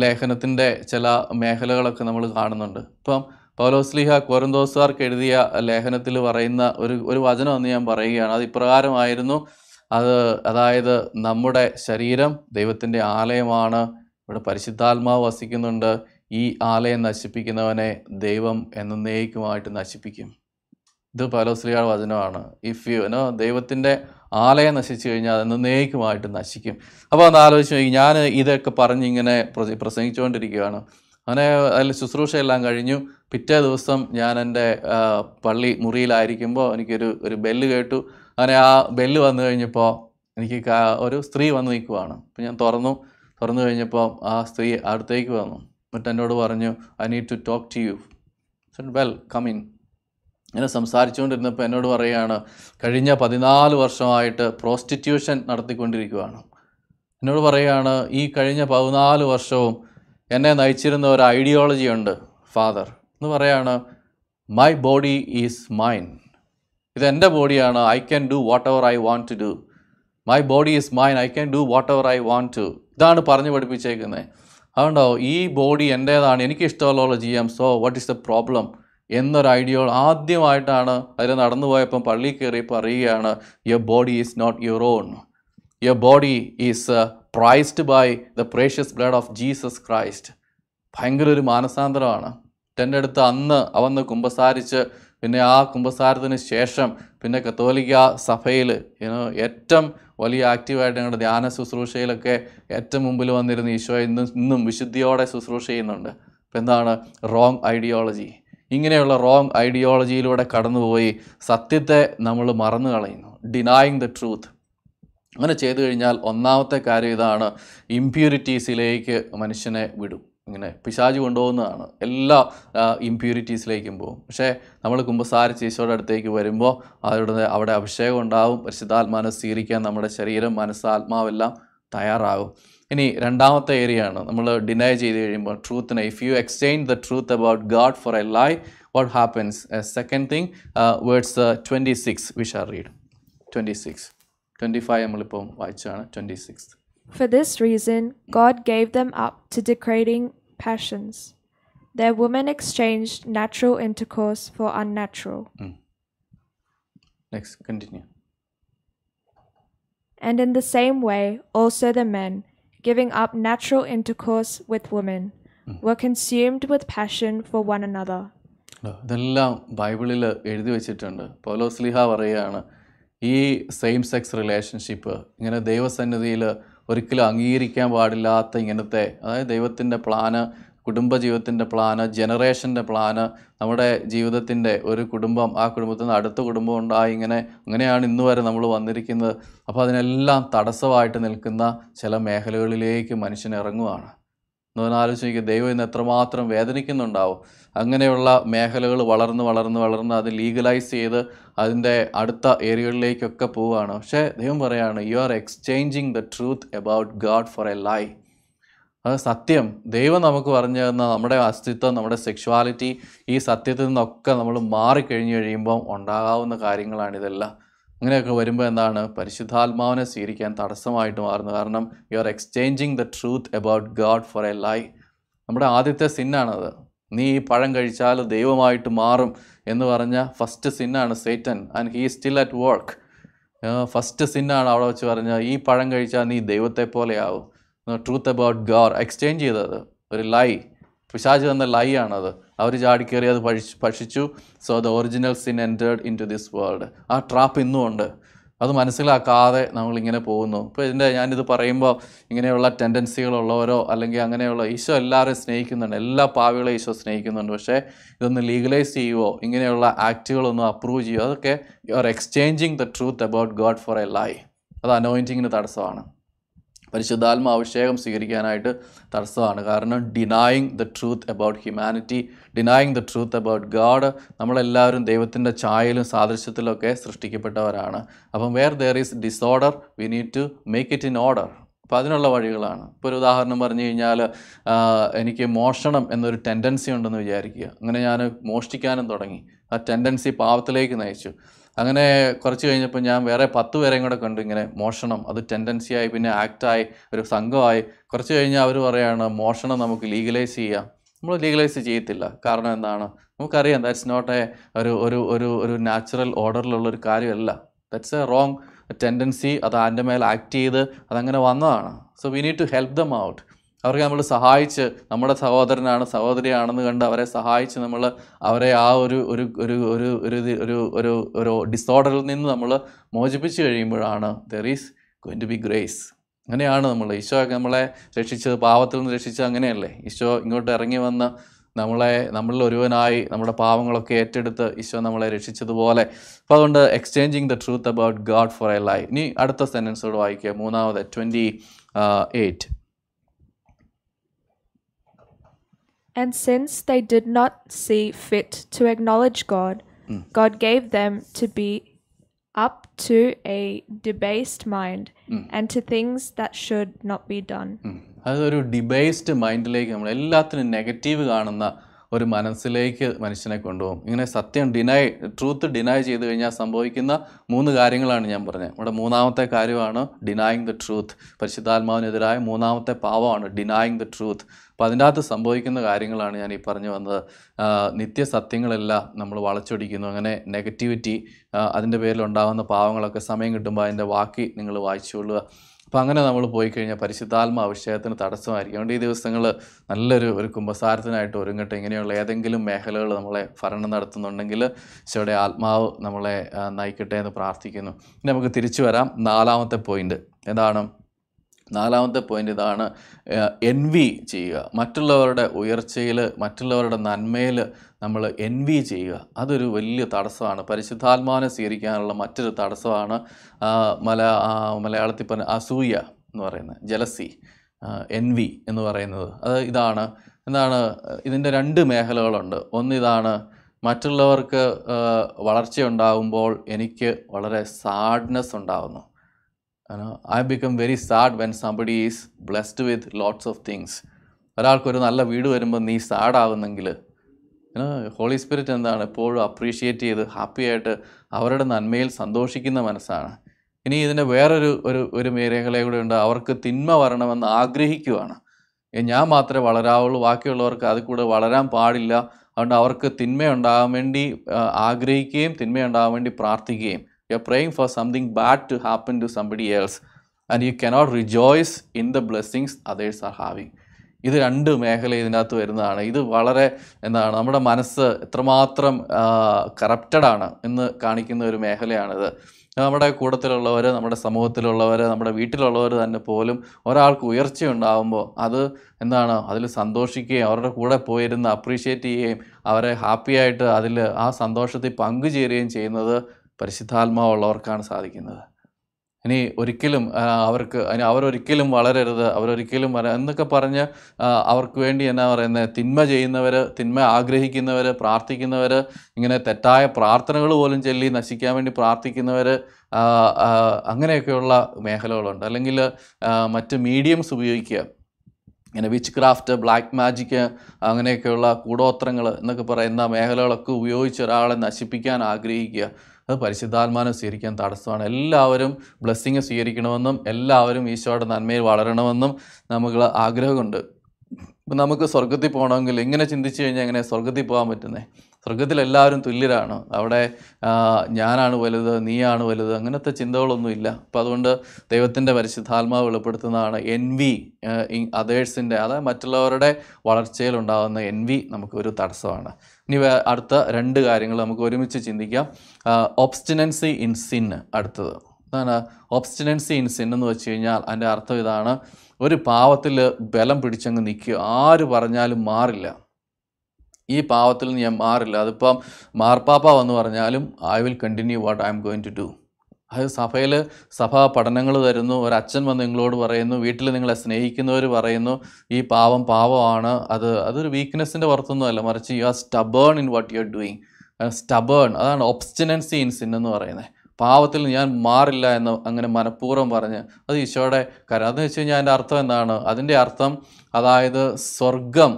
ലേഖനത്തിന്റെ ചില മേഖലകളൊക്കെ നമ്മൾ കാണുന്നുണ്ട്. ഇപ്പം പൗലോസ്ലിഹ കോരന്തോസാർക്ക് എഴുതിയ ലേഖനത്തിൽ പറയുന്ന ഒരു ഒരു വചനം എന്ന് ഞാൻ പറയുകയാണ്. അത് ഇപ്രകാരമായിരുന്നു അത് അതായത് നമ്മുടെ ശരീരം ദൈവത്തിന്റെ ആലയമാണ്. ഇവിടെ പരിശുദ്ധാത്മാവ് വസിക്കുന്നുണ്ട്. ഈ ആലയം നശിപ്പിക്കുന്നവനെ ദൈവം എന്നേക്കുമായിട്ട് നശിപ്പിക്കും. ഇത് പലോസ്ലിയുടെ വചനമാണ്. ഇഫ് യു നോ ദൈവത്തിന്റെ ആലയം നശിച്ചു കഴിഞ്ഞാൽ അത് എന്നേക്കുമായിട്ട് നശിക്കും. അപ്പോൾ ഒന്ന് ആലോചിച്ച് നോക്കി. ഞാൻ ഇതൊക്കെ പറഞ്ഞ് ഇങ്ങനെ പ്രസ- പ്രസംഗിച്ചുകൊണ്ടിരിക്കുകയാണ്. അങ്ങനെ അതിൽ ശുശ്രൂഷയെല്ലാം കഴിഞ്ഞു. പിറ്റേ ദിവസം ഞാൻ എന്റെ പള്ളി മുറിയിലായിരിക്കുമ്പോൾ എനിക്കൊരു ഒരു ബെല്ല് കേട്ടു. അങ്ങനെ ആ ബെല്ല് വന്നു കഴിഞ്ഞപ്പോൾ എനിക്ക് ഒരു സ്ത്രീ വന്ന് നിൽക്കുവാണ്. അപ്പം ഞാൻ തുറന്നു. തുറന്നു കഴിഞ്ഞപ്പോൾ ആ സ്ത്രീ അടുത്തേക്ക് വന്നു. എന്നിട്ട് എന്നോട് പറഞ്ഞു I need to talk to you welcome ഇങ്ങനെ സംസാരിച്ചുകൊണ്ടിരുന്നപ്പോൾ എന്നോട് പറയുകയാണ് കഴിഞ്ഞ പതിനാല് വർഷമായിട്ട് പ്രോസ്റ്റിറ്റ്യൂഷൻ നടത്തിക്കൊണ്ടിരിക്കുകയാണ് എന്നോട് പറയുകയാണ് ഈ കഴിഞ്ഞ പതിനാല് വർഷവും എന്നെ നയിച്ചിരുന്ന ഒരു ഐഡിയോളജി ഉണ്ട് ഫാദർ എന്ന് പറയാണ് മൈ ബോഡി ഈസ് മൈൻ ഇത് എന്റെ ബോഡിയാണ്. I can do whatever I want to do my body is mine I can do whatever I want to ഇതാണ് പറഞ്ഞു പഠിപ്പിച്ചേക്കുന്നത് അതുകൊണ്ടോ ഈ ബോഡി എന്റേതാണ്. എനിക്ക് ഇഷ്ടമുള്ള ചെയ്യാം. So what is the problem എന്നൊരു ഐഡിയോ ആദ്യമായിട്ടാണ് അതിൽ നടന്നു പോയപ്പം പള്ളി കയറി പറയുകയാണ് your body is not your own your body is priced by the precious blood of Jesus Christ ഭയങ്കര ഒരു മാനസാന്തരമാണ്. എന്റെ അടുത്ത് അന്ന് അവന്ന് കുമ്പസാരിച്ച് പിന്നെ ആ കുംഭസാരത്തിന് ശേഷം പിന്നെ കത്തോലിക്ക സഭയിൽ ഏറ്റവും വലിയ ആക്റ്റീവായിട്ട് ഞങ്ങളുടെ ധ്യാന ശുശ്രൂഷയിലൊക്കെ ഏറ്റവും മുമ്പിൽ വന്നിരുന്ന ഈശോ ഇന്നും ഇന്നും വിശുദ്ധിയോടെ ശുശ്രൂഷ ചെയ്യുന്നുണ്ട്. അപ്പം എന്താണ്? റോങ് ഐഡിയോളജി ഇങ്ങനെയുള്ള റോങ് ഐഡിയോളജിയിലൂടെ കടന്നുപോയി സത്യത്തെ നമ്മൾ മറന്നു കളയുന്നു. ഡിനായിങ് ദ ട്രൂത്ത് അങ്ങനെ ചെയ്തു കഴിഞ്ഞാൽ ഒന്നാമത്തെ കാര്യം ഇതാണ് ഇമ്പ്യൂരിറ്റീസിലേക്ക് മനുഷ്യനെ വിടും. ഇങ്ങനെ പിശാജ് കൊണ്ടുപോകുന്നതാണ്. എല്ലാ ഇമ്പ്യൂരിറ്റീസിലേക്കും പോകും. പക്ഷേ നമ്മൾ കുമ്പസാരിച്ച് ഈശോയുടെ അടുത്തേക്ക് വരുമ്പോൾ അവരുടെ അവിടെ അഭിഷേകം ഉണ്ടാവും. പരിശുദ്ധാത്മാനെ സ്വീകരിക്കാൻ നമ്മുടെ ശരീരം മനസ്സ് ആത്മാവെല്ലാം തയ്യാറാകും. ഇനി രണ്ടാമത്തെ ഏരിയ ആണ് നമ്മൾ ഡിനൈ ചെയ്ത് കഴിയുമ്പോൾ ട്രൂത്തിനെ if you exchange the truth about God for a lie what happens second thing words twenty six we shall read twenty six twenty five നമ്മളിപ്പം വായിച്ചാണ് twenty six For this reason, God gave them up to degrading passions. Their women exchanged natural intercourse for unnatural. Next continue And in the same way, also the men, giving up natural intercourse with women, were consumed with passion for one another. ഇതെല്ലാം ബൈബിളിൽ എഴുതി വെച്ചിട്ടുണ്ട് പൗലോസ്ലിഹ പറയുകയാണ് ഈ same sex relationship ഇങ്ങനെ ദൈവസന്നിധിയിൽ ഒരിക്കലും അംഗീകരിക്കാൻ പാടില്ലാത്ത ഇങ്ങനത്തെ അതായത് ദൈവത്തിന്റെ പ്ലാന് കുടുംബജീവിതത്തിന്റെ പ്ലാന് ജനറേഷന്റെ പ്ലാന് നമ്മുടെ ജീവിതത്തിന്റെ ഒരു കുടുംബം ആ കുടുംബത്തിൽ നിന്ന് അടുത്ത കുടുംബം ഉണ്ടായി ഇങ്ങനെ അങ്ങനെയാണ് ഇന്ന് വരെ നമ്മൾ വന്നിരിക്കുന്നത്. അപ്പോൾ അതിനെല്ലാം തടസ്സമായിട്ട് നിൽക്കുന്ന ചില മേഖലകളിലേക്ക് മനുഷ്യൻ ഇറങ്ങുവാണ്. എന്നൊന്ന് ആലോചിക്കുക ദൈവം ഇന്ന് എത്രമാത്രം വേദനിക്കുന്നുണ്ടാവും. അങ്ങനെയുള്ള മേഖലകൾ വളർന്ന് വളർന്ന് വളർന്ന് അത് ലീഗലൈസ് ചെയ്ത് അതിന്റെ അടുത്ത ഏരിയകളിലേക്കൊക്കെ പോവുകയാണ്. പക്ഷേ ദൈവം പറയാണ് you are exchanging the truth about God for a lie അത് സത്യം. ദൈവം നമുക്ക് പറഞ്ഞു തന്ന നമ്മുടെ അസ്തിത്വം നമ്മുടെ സെക്ഷുവാലിറ്റി ഈ സത്യത്തിൽ നിന്നൊക്കെ നമ്മൾ മാറിക്കഴിഞ്ഞ് കഴിയുമ്പം ഉണ്ടാകാവുന്ന കാര്യങ്ങളാണ് ഇതെല്ലാം. അങ്ങനെയൊക്കെ വരുമ്പോൾ എന്താണ്? പരിശുദ്ധാത്മാവിനെ സ്വീകരിക്കാൻ തടസ്സമായിട്ട് മാറുന്നത് കാരണം you are exchanging the truth about God for a lie നമ്മുടെ ആദ്യത്തെ സിന്നാണത്. നീ ഈ പഴം കഴിച്ചാൽ ദൈവമായിട്ട് മാറും എന്ന് പറഞ്ഞ first സിന്നാണ് Satan and he still at work first സിന്നാണ് അവിടെ വെച്ച് പറഞ്ഞ ഈ പഴം കഴിച്ചാൽ നീ ദൈവത്തെ പോലെയാവും ട്രൂത്ത് അബൌട്ട് ഗാഡ് എക്സ്ചേഞ്ച് ചെയ്തത്. ഒരു ലൈ പിശാജ് തന്ന ലൈ ആണത് അവർ ചാടിക്കേറി അത് ഭക്ഷിച്ചു ഭക്ഷിച്ചു. So the original sin entered into this world ആ ട്രാപ്പ് ഇന്നും ഉണ്ട്. അത് മനസ്സിലാക്കാതെ നമ്മളിങ്ങനെ പോകുന്നു. ഇപ്പോൾ ഇതിന്റെ ഞാനിത് പറയുമ്പോൾ ഇങ്ങനെയുള്ള ടെൻഡൻസികളുള്ളവരോ അല്ലെങ്കിൽ അങ്ങനെയുള്ള ഈശോ എല്ലാവരെയും സ്നേഹിക്കുന്നുണ്ട്. എല്ലാ പാവികളെയും ഈശോ സ്നേഹിക്കുന്നുണ്ട്. പക്ഷേ ഇതൊന്ന് ലീഗലൈസ് ചെയ്യുവോ? ഇങ്ങനെയുള്ള ആക്റ്റുകളൊന്നും അപ്രൂവ് ചെയ്യുമോ അതൊക്കെ you are exchanging the truth about God for a lie അത് അനോയിന്റിങ്ങിന് തടസ്സമാണ്. പരിശുദ്ധാത്മ അഭിഷേകം സ്വീകരിക്കാനായിട്ട് തടസ്സമാണ്. കാരണം denying the truth about humanity denying the truth about God നമ്മളെല്ലാവരും ദൈവത്തിന്റെ ചായയിലും സാദൃശ്യത്തിലൊക്കെ സൃഷ്ടിക്കപ്പെട്ടവരാണ്. അപ്പം where there is disorder we need to make it in order അപ്പോൾ അതിനുള്ള വഴികളാണ്. ഇപ്പോൾ ഒരു ഉദാഹരണം പറഞ്ഞു കഴിഞ്ഞാൽ എനിക്ക് മോഷണം എന്നൊരു ടെൻഡൻസി ഉണ്ടെന്ന് വിചാരിക്കുക. അങ്ങനെ ഞാൻ മോഷ്ടിക്കാനും തുടങ്ങി. ആ ടെൻഡൻസി പാവത്തിലേക്ക് നയിച്ചു. അങ്ങനെ കുറച്ച് കഴിഞ്ഞപ്പോൾ ഞാൻ വേറെ പത്ത് പേരെയും കൂടെ കണ്ടു. ഇങ്ങനെ മോഷണം അത് ടെൻഡൻസിയായി പിന്നെ ആക്റ്റായി ഒരു സംഘമായി. കുറച്ച് കഴിഞ്ഞാൽ അവർ പറയുകയാണ് മോഷണം നമുക്ക് ലീഗലൈസ് ചെയ്യാം. നമ്മൾ ലീഗലൈസ് ചെയ്യത്തില്ല. കാരണം എന്താണ്? നമുക്കറിയാം ദാറ്റ്സ് നോട്ട് എ ഒരു ഒരു ഒരു ഒരു നാച്ചുറൽ ഓർഡറിലുള്ള ഒരു കാര്യമല്ല. ദാറ്റ്സ് എ റോങ് ടെൻഡൻസി അത് അതിന്റെ മേൽ ആക്ട് ചെയ്ത് അതങ്ങനെ വന്നതാണ്. So we need to help them out അവർക്ക് നമ്മൾ സഹായിച്ച് നമ്മുടെ സഹോദരനാണ് സഹോദരിയാണെന്ന് കണ്ട് അവരെ സഹായിച്ച് നമ്മൾ അവരെ ആ ഒരു ഒരു ഒരു ഒരു ഒരു ഒരു ഒരു ഒരു ഡിസോർഡറിൽ നിന്ന് നമ്മൾ മോചിപ്പിച്ച് കഴിയുമ്പോഴാണ് there is going to be grace അങ്ങനെയാണ് നമ്മൾ ഈശോ നമ്മളെ രക്ഷിച്ചത് പാവത്തിൽ നിന്ന് രക്ഷിച്ചത് അങ്ങനെയല്ലേ? ഈശോ ഇങ്ങോട്ട് ഇറങ്ങി വന്ന് നമ്മളെ നമ്മളിൽ ഒരുവനായി നമ്മുടെ പാവങ്ങളൊക്കെ ഏറ്റെടുത്ത് ഈശോ നമ്മളെ രക്ഷിച്ചതുപോലെ. അപ്പോൾ അതുകൊണ്ട് exchanging the truth about God for a lie ഇനി അടുത്ത സെന്റൻസോട് വായിക്കുക മൂന്നാമത് twenty eight And since they did not see fit to acknowledge God, God gave them to be up to a debased mind and to things that should not be done. ഉം. അതൊരു ഡിബേസ്ഡ് മൈൻഡിലേക്ക് നമ്മൾ എല്ലാത്തിനും negative കാണുന്ന ഒരു മനസ്സിലേക്ക് മനുഷ്യനെ കൊണ്ടുപോകും. ഇങ്ങനെ സത്യം ഡിനൈ ട്രൂത്ത് ഡിനൈ ചെയ്ത് കഴിഞ്ഞാൽ സംഭവിക്കുന്ന മൂന്ന് കാര്യങ്ങളാണ് ഞാൻ പറഞ്ഞത്. ഇവിടെ മൂന്നാമത്തെ കാര്യമാണ് ഡിനായിങ് ദ ട്രൂത്ത് പരിശുദ്ധാത്മാവിനെതിരായ മൂന്നാമത്തെ പാവമാണ് ഡിനായിങ് ദ ട്രൂത്ത് അപ്പോൾ അതിന്റെ അകത്ത് സംഭവിക്കുന്ന കാര്യങ്ങളാണ് ഞാൻ ഈ പറഞ്ഞു വന്നത്. നിത്യസത്യങ്ങളെല്ലാം നമ്മൾ വളച്ചൊടിക്കുന്നു. അങ്ങനെ നെഗറ്റിവിറ്റി അതിന്റെ പേരിൽ ഉണ്ടാകുന്ന പാവങ്ങളൊക്കെ സമയം കിട്ടുമ്പോൾ അതിന്റെ വാക്കി നിങ്ങൾ വായിച്ചുകൊള്ളുക അപ്പം അങ്ങനെ നമ്മൾ പോയി കഴിഞ്ഞാൽ പരിശുദ്ധാത്മ അഭിഷേകത്തിന് തടസ്സമായിരിക്കും. അതുകൊണ്ട് ഈ ദിവസങ്ങൾ നല്ലൊരു ഒരു കുംഭസാരത്തിനായിട്ട് ഒരുങ്ങട്ടെ. ഇങ്ങനെയുള്ള ഏതെങ്കിലും മേഖലകൾ നമ്മളെ ഭരണം നടത്തുന്നുണ്ടെങ്കിൽ ഈശോയുടെ ആത്മാവ് നമ്മളെ നയിക്കട്ടെ എന്ന് പ്രാർത്ഥിക്കുന്നു. ഇനി നമുക്ക് തിരിച്ചു വരാം. നാലാമത്തെ പോയിന്റ് എന്താണ്? നാലാമത്തെ പോയിന്റ് ഇതാണ് എൻവി ചെയ്യുക. മറ്റുള്ളവരുടെ ഉയർച്ചയിൽ മറ്റുള്ളവരുടെ നന്മയിൽ നമ്മൾ എൻവി ചെയ്യുക. അതൊരു വലിയ തടസ്സമാണ്. പരിശുദ്ധാത്മാവിനെ സ്വീകരിക്കാനുള്ള മറ്റൊരു തടസ്സമാണ് മല മലയാളത്തിൽ പറഞ്ഞ അസൂയ എന്ന് പറയുന്നത് ജലസി എൻവി എന്ന് പറയുന്നത്. അത് ഇതാണ്. എന്താണ് ഇതിന്റെ രണ്ട് മേഖലകളുണ്ട്. ഒന്ന് ഇതാണ് മറ്റുള്ളവർക്ക് വളർച്ചയുണ്ടാകുമ്പോൾ എനിക്ക് വളരെ സാഡ്നെസ് ഉണ്ടാകുന്നു I become very sad when somebody is blessed with lots of things ഒരാൾക്കൊരു നല്ല വീട് വരുമ്പോൾ നീ സാഡ് ആകുന്നെങ്കിൽ ഹോളി സ്പിരിറ്റ് എന്താണ് എപ്പോഴും അപ്രീഷിയേറ്റ് ചെയ്ത് ഹാപ്പി ആയിട്ട് അവരുടെ നന്മയിൽ സന്തോഷിക്കുന്ന മനസ്സാണ്. ഇനി ഇതിന്റെ വേറൊരു ഒരു ഒരു മേഖല കൂടെ ഉണ്ട്. അവർക്ക് തിന്മ വരണമെന്ന് ആഗ്രഹിക്കുവാണ്. ഞാൻ മാത്രമേ വളരാവുള്ളൂ. ബാക്കിയുള്ളവർക്ക് അതിൽ കൂടെ വളരാൻ പാടില്ല. അതുകൊണ്ട് അവർക്ക് തിന്മയുണ്ടാകാൻ വേണ്ടി ആഗ്രഹിക്കുകയും തിന്മയുണ്ടാകാൻ വേണ്ടി പ്രാർത്ഥിക്കുകയും. You are praying for something bad to happen to somebody else and you cannot rejoice in the blessings others are having ഇത് രണ്ട് മേഖല ഇതിനകത്ത് വരുന്നതാണ്. ഇത് വളരെ എന്താണ് നമ്മുടെ മനസ്സ് എത്രമാത്രം കറപ്റ്റഡ് ആണ് എന്ന് കാണിക്കുന്ന ഒരു മേഖലയാണിത്. നമ്മുടെ കൂട്ടത്തിലുള്ളവർ നമ്മുടെ സമൂഹത്തിലുള്ളവർ നമ്മുടെ വീട്ടിലുള്ളവർ തന്നെ പോലും ഒരാൾക്ക് ഉയർച്ചയുണ്ടാകുമ്പോൾ അത് എന്താണ് അതിൽ സന്തോഷിക്കുകയും അവരുടെ കൂടെ പോയിരുന്ന് അപ്രീഷിയേറ്റ് ചെയ്യുകയും അവരെ ഹാപ്പിയായിട്ട് അതിൽ ആ സന്തോഷത്തിൽ പങ്കുചേരുകയും ചെയ്യുന്നത് പരിശുദ്ധാത്മാവുള്ളവർക്കാണ് സാധിക്കുന്നത്. ഇനി ഒരിക്കലും അവർക്ക് ഇനി അവരൊരിക്കലും വളരരുത്. അവരൊരിക്കലും വര എന്നൊക്കെ പറഞ്ഞ് അവർക്ക് വേണ്ടി എന്നാ പറയുന്നത് തിന്മ ചെയ്യുന്നവർ തിന്മ ആഗ്രഹിക്കുന്നവർ പ്രാർത്ഥിക്കുന്നവർ ഇങ്ങനെ തെറ്റായ പ്രാർത്ഥനകൾ പോലും ചൊല്ലി നശിക്കാൻ വേണ്ടി പ്രാർത്ഥിക്കുന്നവർ അങ്ങനെയൊക്കെയുള്ള മേഖലകളുണ്ട്. അല്ലെങ്കിൽ മറ്റ് മീഡിയംസ് ഉപയോഗിക്കുക. ഇങ്ങനെ വിച്ച് ക്രാഫ്റ്റ് ബ്ലാക്ക് മാജിക്ക് അങ്ങനെയൊക്കെയുള്ള കൂടോത്രങ്ങൾ എന്നൊക്കെ പറയുന്ന മേഖലകളൊക്കെ ഉപയോഗിച്ച് ഒരാളെ നശിപ്പിക്കാൻ ആഗ്രഹിക്കുക. അത് പരിശുദ്ധാത്മാനം സ്വീകരിക്കാൻ തടസ്സമാണ്. എല്ലാവരും ബ്ലെസ്സിങ് സ്വീകരിക്കണമെന്നും എല്ലാവരും ഈശോയുടെ നന്മയിൽ വളരണമെന്നും നമുക്ക് ആഗ്രഹമുണ്ട്. ഇപ്പം നമുക്ക് സ്വർഗത്തിൽ പോകണമെങ്കിൽ ഇങ്ങനെ ചിന്തിച്ചു കഴിഞ്ഞാൽ എങ്ങനെ സ്വർഗത്തിൽ പോകാൻ പറ്റുന്നത് സ്വർഗത്തിൽ എല്ലാവരും തുല്യരാണ്. അവിടെ ഞാനാണ് വലുത് നീയാണ് വലുത് അങ്ങനത്തെ ചിന്തകളൊന്നുമില്ല അപ്പം അതുകൊണ്ട് ദൈവത്തിന്റെ പരിശുദ്ധാത്മാവ് വെളിപ്പെടുത്തുന്നതാണ് എൻ വി അതേഴ്സിന്റെ അതായത് മറ്റുള്ളവരുടെ വളർച്ചയിലുണ്ടാകുന്ന എൻ വി നമുക്കൊരു തടസ്സമാണ്. ഇനി അടുത്ത രണ്ട് കാര്യങ്ങൾ നമുക്ക് ഒരുമിച്ച് ചിന്തിക്കാം. ഒബ്സ്റ്റിനൻസി ഇൻ സിൻ അടുത്തത്. എന്താണ്? ഒബ്സ്റ്റിനൻസി ഇൻ സിൻ എന്ന് വെച്ച് കഴിഞ്ഞാൽ അതിന്റെ അർത്ഥം ഇതാണ് ഒരു പാവത്തിൽ ബലം പിടിച്ചങ്ങ് നിൽക്കുക. ആര് പറഞ്ഞാലും മാറില്ല. ഈ പാവത്തിൽ നിന്ന് ഞാൻ മാറില്ല. അതിപ്പം മാർപ്പാപ്പ വന്ന് പറഞ്ഞാലും I will continue what I am going to do അത് സഭയിൽ സഭാ പഠനങ്ങൾ തരുന്നു. ഒരച്ഛൻ വന്ന് നിങ്ങളോട് പറയുന്നു. വീട്ടിൽ നിങ്ങളെ സ്നേഹിക്കുന്നവർ പറയുന്നു ഈ പാവം പാവമാണ് അത്. അതൊരു വീക്ക്നെസ്സിന്റെ പുറത്തൊന്നുമല്ല. മറിച്ച് you are stubborn in what you are doing stubborn അതാണ് ഒബ്സ്റ്റിനൻസി ഇൻ സിൻ എന്ന് പറയുന്നത്. പാവത്തിൽ ഞാൻ മാറില്ല എന്ന് അങ്ങനെ മനഃപൂർവം പറഞ്ഞ് അത് ഈശോയുടെ കാര്യം അതെന്ന് വെച്ച് കഴിഞ്ഞാൽ അതിന്റെ അർത്ഥം എന്താണ്? അതിന്റെ അർത്ഥം അതായത് സ്വർഗം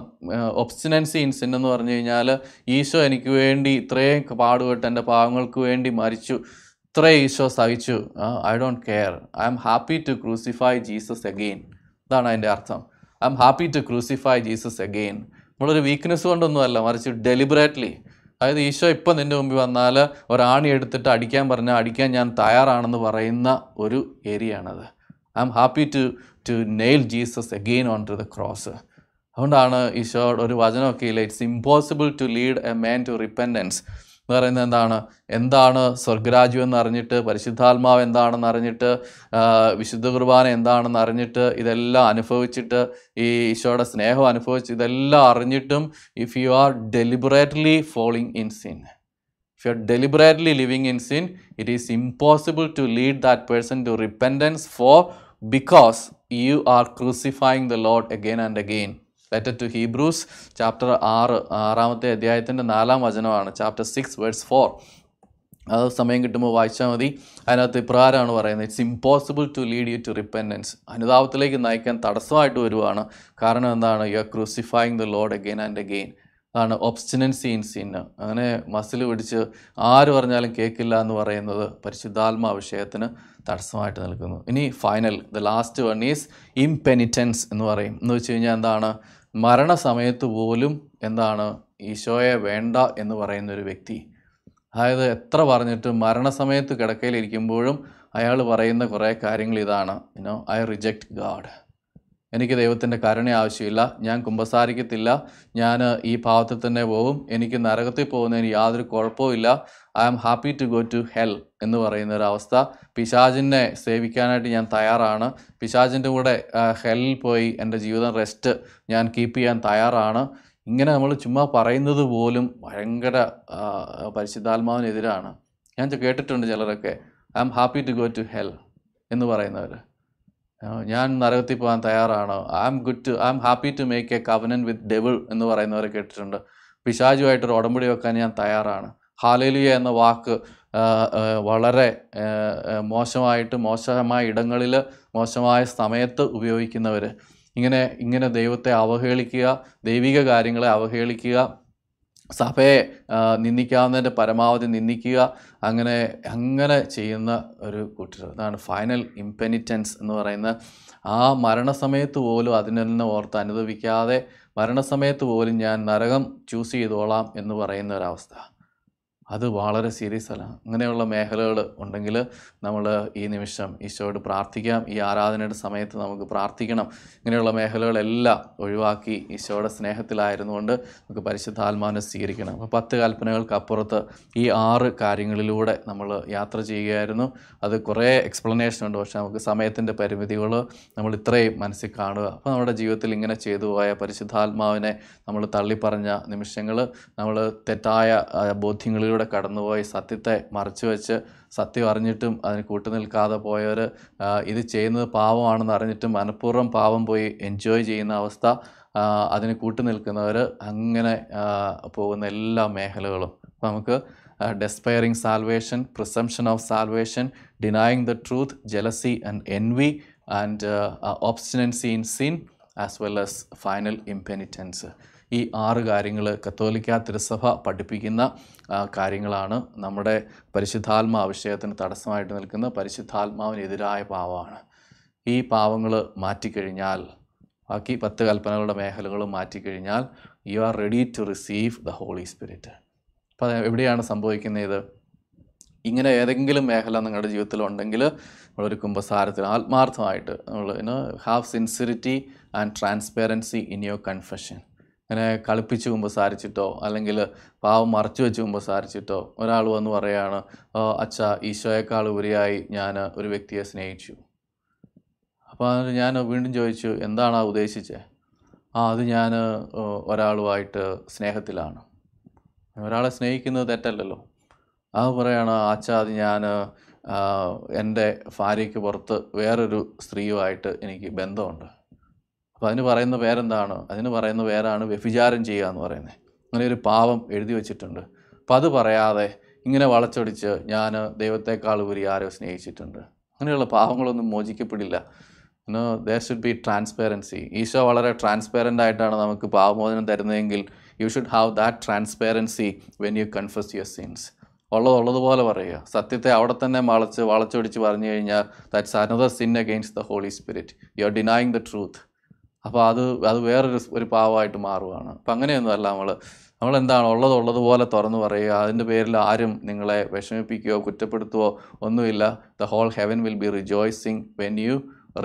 ഒബ്സ്റ്റിനൻസി ഇൻ സിൻ എന്ന് പറഞ്ഞു കഴിഞ്ഞാൽ ഈശോ എനിക്ക് വേണ്ടി ഇത്രയും പാടുപെട്ട് എന്റെ പാവങ്ങൾക്ക് വേണ്ടി മരിച്ചു. ഇത്രയും ഈശോ സഹിച്ചു. I don't care I am happy to crucify Jesus again അതാണ് അതിന്റെ അർത്ഥം. I am happy to crucify Jesus again നമ്മളൊരു വീക്ക്നെസ് കൊണ്ടൊന്നുമല്ല മറിച്ച് ഡെലിബറേറ്റ്ലി അതായത് ഈശോ ഇപ്പം നിന്റെ മുമ്പിൽ വന്നാൽ ഒരാണി എടുത്തിട്ട് അടിക്കാൻ പറഞ്ഞാൽ അടിക്കാൻ ഞാൻ തയ്യാറാണെന്ന് പറയുന്ന ഒരു ഏരിയ ആണത് I am happy to to nail Jesus again onto the cross അതുകൊണ്ടാണ് ഈശോ ഒരു വചനമൊക്കെ ഇല്ല it's impossible to lead a man to repentance എന്ന് പറയുന്നത് എന്താണ്? എന്താണ് സ്വർഗരാജ്യം എന്നറിഞ്ഞിട്ട് പരിശുദ്ധാത്മാവ് എന്താണെന്ന് അറിഞ്ഞിട്ട് വിശുദ്ധ കുർബാന എന്താണെന്ന് അറിഞ്ഞിട്ട് ഇതെല്ലാം അനുഭവിച്ചിട്ട് ഈ ഈശോയുടെ സ്നേഹം അനുഭവിച്ച് ഇതെല്ലാം അറിഞ്ഞിട്ടും if you are deliberately falling in sin if you are deliberately living in sin it is impossible to lead that person to repentance for because you are crucifying the Lord again and again letter to Hebrews chapter ആറ് ആറാമത്തെ അധ്യായത്തിന്റെ നാലാം വചനമാണ്. Chapter six verse four അത് സമയം കിട്ടുമ്പോൾ വായിച്ചാൽ മതി. അതിനകത്ത് ഇപ്രകാരമാണ് പറയുന്നത്. It's impossible to lead you to repentance അനുതാപത്തിലേക്ക് നയിക്കാൻ തടസ്സമായിട്ട് വരുവാണ്. കാരണം എന്താണ്? You are crucifying the Lord again and again അതാണ് ഒബ്സ്റ്റിനൻസി ഇൻ സിന്ന് അങ്ങനെ മസിൽ പിടിച്ച് ആര് പറഞ്ഞാലും കേൾക്കില്ല എന്ന് പറയുന്നത് പരിശുദ്ധാത്മാ വിഷയത്തിന് തടസ്സമായിട്ട് നിൽക്കുന്നു. ഇനി final the last one is impenitence എന്ന് പറയും. എന്ന് വെച്ച് കഴിഞ്ഞാൽ എന്താണ്? മരണസമയത്ത് പോലും എന്താണ്? ഈശോയെ വേണ്ട എന്ന് പറയുന്ന ഒരു വ്യക്തി. അതായത് എത്ര പറഞ്ഞിട്ടും മരണസമയത്ത് കിടക്കയിലിരിക്കുമ്പോഴും അയാൾ പറയുന്ന കുറേ കാര്യങ്ങൾ ഇതാണ്. യുനോ ഐ റിജക്റ്റ് ഗാഡ് എനിക്ക് ദൈവത്തിന്റെ കരുണ ആവശ്യമില്ല ഞാൻ കുമ്പസാരിക്കത്തില്ല ഞാൻ ഈ പാവത്തിൽ തന്നെ പോകും എനിക്ക് നരകത്തിൽ പോകുന്നതിന് യാതൊരു കുഴപ്പമില്ല I am happy to go to hell എന്ന് പറയുന്ന ഒരു അവസ്ഥ. പിശാചിനെ സേവിക്കാനായിട്ട് ഞാൻ തയ്യാറാണ്. പിശാചിന്റെ കൂടെ ഹെല്ലിൽ പോയി എന്റെ ജീവിതം റെസ്റ്റ് ഞാൻ കീപ്പ് ചെയ്യാൻ തയ്യാറാണ്. ഇങ്ങനെ നമ്മൾ ചുമ്മാ പറയുന്നത് പോലും ഭയങ്കര പരിശുദ്ധാത്മാവിനെതിരാണ്. ഞാൻ കേട്ടിട്ടുണ്ട് ചിലരൊക്കെ. I am happy to go to hell എന്ന് പറയുന്നവർ ഞാൻ നരകത്തിൽ പോകാൻ തയ്യാറാണ്. I am good to I am happy to make a covenant with devil എന്ന് പറയുന്നവരെ കേട്ടിട്ടുണ്ട്. പിശാചുമായിട്ടൊരു ഉടമ്പടി വെക്കാൻ ഞാൻ തയ്യാറാണ്. ഹാലേലിയ എന്ന വാക്ക് വളരെ മോശമായിട്ട് മോശമായ ഇടങ്ങളിൽ മോശമായ സമയത്ത് ഉപയോഗിക്കുന്നവർ ഇങ്ങനെ ഇങ്ങനെ ദൈവത്തെ അവഹേളിക്കുക ദൈവിക കാര്യങ്ങളെ അവഹേളിക്കുക സഭയെ നിന്ദിക്കാവുന്നതിന്റെ പരമാവധി നിന്ദിക്കുക അങ്ങനെ അങ്ങനെ ചെയ്യുന്ന ഒരു കൂട്ടർ അതാണ് ഫൈനൽ ഇംപെനിറ്റൻസ് എന്ന് പറയുന്ന ആ മരണസമയത്ത് പോലും അതിനെ ഓർത്ത് അനുഭവിക്കാതെ മരണസമയത്ത് പോലും ഞാൻ നരകം ചൂസ് ചെയ്തോളാം എന്ന് പറയുന്ന ഒരവസ്ഥ. അത് വളരെ സീരിയസ് അല്ല. അങ്ങനെയുള്ള മേഖലകൾ ഉണ്ടെങ്കിൽ നമ്മൾ ഈ നിമിഷം ഈശോയോട് പ്രാർത്ഥിക്കാം. ഈ ആരാധനയുടെ സമയത്ത് നമുക്ക് പ്രാർത്ഥിക്കണം. ഇങ്ങനെയുള്ള മേഖലകളെല്ലാം ഒഴിവാക്കി ഈശോയുടെ സ്നേഹത്തിലായിരുന്നുകൊണ്ട് നമുക്ക് പരിശുദ്ധാത്മാവിനെ സ്വീകരിക്കണം. അപ്പോൾ പത്ത് കൽപ്പനകൾക്ക് അപ്പുറത്ത് ഈ ആറ് കാര്യങ്ങളിലൂടെ നമ്മൾ യാത്ര ചെയ്യുകയായിരുന്നു. അത് കുറേ എക്സ്പ്ലനേഷൻ ഉണ്ട്. പക്ഷേ നമുക്ക് സമയത്തിന്റെ പരിമിതികൾ നമ്മൾ ഇത്രയും മനസ്സിൽ കാണുക. അപ്പോൾ നമ്മുടെ ജീവിതത്തിൽ ഇങ്ങനെ ചെയ്തു പോയ പരിശുദ്ധാത്മാവിനെ നമ്മൾ തള്ളിപ്പറഞ്ഞ നിമിഷങ്ങൾ നമ്മൾ തെറ്റായ ആ, ബോധ്യങ്ങളിലൂടെ കടന്നുപോയി സത്യത്തെ മറച്ചു വെച്ച് സത്യം അറിഞ്ഞിട്ടും അതിന് കൂട്ടുനിൽക്കാതെ പോയവർ ഇത് ചെയ്യുന്നത് പാവമാണെന്ന് അറിഞ്ഞിട്ടും മനഃപൂർവം പാവം പോയി എൻജോയ് ചെയ്യുന്ന അവസ്ഥ അതിന് കൂട്ടുനിൽക്കുന്നവർ അങ്ങനെ പോകുന്ന എല്ലാ മേഖലകളും. അപ്പോൾ നമുക്ക് despairing salvation presumption of salvation denying the truth jealousy and envy and obstinacy in sin as well as final impenitence ഈ ആറ് കാര്യങ്ങൾ കത്തോലിക്ക തിരുസഭ പഠിപ്പിക്കുന്ന കാര്യങ്ങളാണ് നമ്മുടെ പരിശുദ്ധാത്മാ വിഷയത്തിന് തടസ്സമായിട്ട് നിൽക്കുന്ന പരിശുദ്ധാത്മാവിനെതിരായ പാവമാണ് ഈ പാവങ്ങൾ മാറ്റിക്കഴിഞ്ഞാൽ ബാക്കി പത്ത് കൽപ്പനകളുടെ മേഖലകളും മാറ്റിക്കഴിഞ്ഞാൽ you are ready to receive the Holy Spirit അപ്പോൾ അത് എവിടെയാണ് സംഭവിക്കുന്നത്? ഇങ്ങനെ ഏതെങ്കിലും മേഖല നിങ്ങളുടെ ജീവിതത്തിൽ ഉണ്ടെങ്കിൽ നമ്മളൊരു കുംഭസാരത്തിൽ ആത്മാർത്ഥമായിട്ട് നമ്മൾ have sincerity and transparency in your confession അങ്ങനെ കളിപ്പിച്ച് കുമ്പസാരിച്ചിട്ടോ അല്ലെങ്കിൽ പാവം മറച്ചു വെച്ച് കുമ്പസാരിച്ചിട്ടോ ഒരാൾ വന്ന് പറയുകയാണ് അച്ഛ ഈശോയേക്കാൾ ഉപരിയായി ഞാൻ ഒരു വ്യക്തിയെ സ്നേഹിച്ചു. അപ്പോൾ ഞാൻ വീണ്ടും ചോദിച്ചു എന്താണ് ആ ഉദ്ദേശിച്ചത് ആ അത് ഞാൻ ഒരാളുമായിട്ട് സ്നേഹത്തിലാണ്. ഒരാളെ സ്നേഹിക്കുന്നത് തെറ്റല്ലല്ലോ. അത് പറയാണ് അച്ഛ അത് ഞാൻ എന്റെ ഭാര്യയ്ക്ക് പുറത്ത് വേറൊരു സ്ത്രീയുമായിട്ട് എനിക്ക് ബന്ധമുണ്ട്. അപ്പോൾ അതിന് പറയുന്ന പേരെന്താണ്? അതിന് പറയുന്ന പേരാണ് വ്യഭിചാരം ചെയ്യുക എന്ന് പറയുന്നത്. അങ്ങനെ ഒരു പാവം എഴുതി വെച്ചിട്ടുണ്ട്. അപ്പോൾ അത് പറയാതെ ഇങ്ങനെ വളച്ചൊടിച്ച് ഞാൻ ദൈവത്തെക്കാൾ ഉപരി ആരോ സ്നേഹിച്ചിട്ടുണ്ട്. അങ്ങനെയുള്ള പാവങ്ങളൊന്നും മോചിക്കപ്പെടില്ല. ഇന്ന് there should be transparency Isho വളരെ ട്രാൻസ്പെറന്റ് ആയിട്ടാണ് നമുക്ക് പാവമോചനം തരുന്നതെങ്കിൽ you should have that transparency when you confess your sins ഉള്ളതുള്ളതുപോലെ പറയുക. സത്യത്തെ അവിടെ തന്നെ വളച്ച് വളച്ചൊടിച്ച് പറഞ്ഞു കഴിഞ്ഞാൽ that's another sin against the Holy Spirit you are denying the truth അപ്പോൾ അത് അത് വേറൊരു ഒരു പാവമായിട്ട് മാറുകയാണ് അപ്പം അങ്ങനെയൊന്നുമല്ല നമ്മൾ നമ്മൾ നമ്മളെന്താണ് ഉള്ളത് ഉള്ളതുപോലെ തുറന്നു പറയുക. അതിന്റെ പേരിൽ ആരും നിങ്ങളെ വിഷമിപ്പിക്കുകയോ കുറ്റപ്പെടുത്തുകയോ ഒന്നുമില്ല. The whole heaven will be rejoicing when you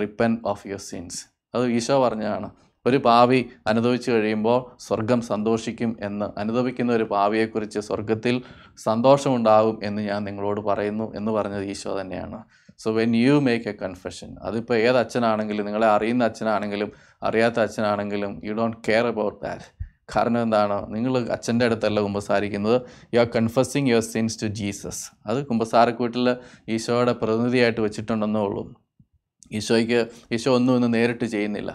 repent of your sins അത് ഈശോ പറഞ്ഞതാണ്. ഒരു പാവി അനുഭവിച്ചു കഴിയുമ്പോൾ സ്വർഗം സന്തോഷിക്കും എന്ന്. അനുഭവിക്കുന്ന ഒരു പാവിയെക്കുറിച്ച് സ്വർഗത്തിൽ സന്തോഷമുണ്ടാകും എന്ന് ഞാൻ നിങ്ങളോട് പറയുന്നു എന്ന് പറഞ്ഞത് ഈശോ തന്നെയാണ്. So when you make a confession അതിപ്പോൾ ഏത് അച്ഛനാണെങ്കിലും നിങ്ങളെ അറിയുന്ന അച്ഛനാണെങ്കിലും അറിയാത്ത അച്ഛനാണെങ്കിലും you don't care about that കാരണം എന്താണ്? നിങ്ങൾ അച്ഛന്റെ അടുത്തല്ല കുമ്പസാരിക്കുന്നത്. You are confessing your sins to Jesus അത് കുമ്പസാരക്കൂട്ടിൽ ഈശോയുടെ പ്രതിനിധിയായിട്ട് വെച്ചിട്ടുണ്ടെന്നേ ഉള്ളൂ. ഈശോയ്ക്ക് ഈശോ ഒന്നും ഇന്ന് നേരിട്ട് ചെയ്യുന്നില്ല.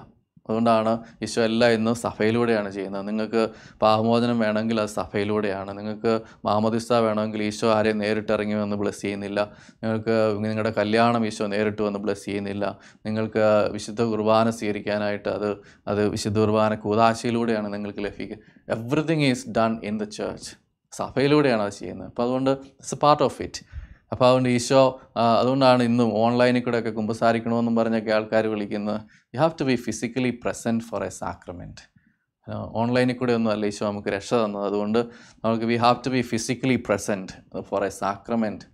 അതുകൊണ്ടാണ് ഈശോ എല്ലാം ഇന്ന് സഭയിലൂടെയാണ് ചെയ്യുന്നത്. നിങ്ങൾക്ക് പാപമോചനം വേണമെങ്കിൽ അത് സഭയിലൂടെയാണ്. നിങ്ങൾക്ക് മാമോദിസ്ത വേണമെങ്കിൽ ഈശോ ആരെയും നേരിട്ട് ഇറങ്ങി വന്ന് ബ്ലസ് ചെയ്യുന്നില്ല. നിങ്ങൾക്ക് നിങ്ങളുടെ കല്യാണം ഈശോ നേരിട്ട് വന്ന് ബ്ലസ് ചെയ്യുന്നില്ല. നിങ്ങൾക്ക് വിശുദ്ധ കുർബാന സ്വീകരിക്കാനായിട്ട് അത് അത് വിശുദ്ധ കുർബാന കൂതാശയിലൂടെയാണ് നിങ്ങൾക്ക് ലഭിക്കുക. Everything is done in the church സഭയിലൂടെയാണ് അത് ചെയ്യുന്നത്. അപ്പോൾ അതുകൊണ്ട് ഇറ്റ്സ് പാർട്ട് ഓഫ് ഇറ്റ് അപ്പോൾ അതുകൊണ്ട് ഈശോ അതുകൊണ്ടാണ് ഇന്നും ഓൺലൈനിൽ കൂടെ ഒക്കെ കുമ്പസാരിക്കണമെന്നും പറഞ്ഞൊക്കെ ആൾക്കാർ വിളിക്കുന്നത്. You have to be physically present for a sacrament ഓൺലൈനിൽ കൂടെ ഒന്നും അല്ല ഈശോ നമുക്ക് രക്ഷ തന്നത്. അതുകൊണ്ട് നമുക്ക് we have to be physically present for a sacrament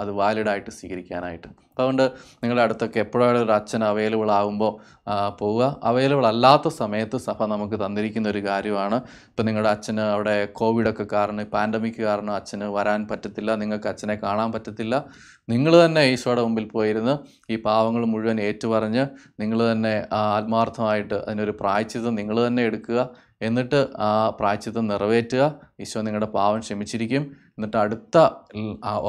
അത് വാലിഡായിട്ട് സ്വീകരിക്കാനായിട്ട്. അപ്പോൾ അതുകൊണ്ട് നിങ്ങളുടെ അടുത്തൊക്കെ എപ്പോഴും ഒരു അച്ഛൻ അവൈലബിൾ ആകുമ്പോൾ പോവുക. അവൈലബിൾ അല്ലാത്ത സമയത്ത് സഭ നമുക്ക് തന്നിരിക്കുന്ന ഒരു കാര്യമാണ്. ഇപ്പം നിങ്ങളുടെ അച്ഛന് അവിടെ കോവിഡൊക്കെ കാരണം പാൻഡമിക് കാരണം അച്ഛന് വരാൻ പറ്റത്തില്ല. നിങ്ങൾക്ക് അച്ഛനെ കാണാൻ പറ്റത്തില്ല. നിങ്ങൾ തന്നെ ഈശോയുടെ മുമ്പിൽ പോയിരുന്ന് ഈ പാവങ്ങൾ മുഴുവൻ ഏറ്റുപറഞ്ഞ് നിങ്ങൾ തന്നെ ആത്മാർത്ഥമായിട്ട് അതിനൊരു പ്രായച്ചിതം നിങ്ങൾ തന്നെ എടുക്കുക. എന്നിട്ട് ആ പ്രായച്ചിത്തം നിറവേറ്റുക. ഈശോ നിങ്ങളുടെ പാവം ക്ഷമിച്ചിരിക്കും. എന്നിട്ട് അടുത്ത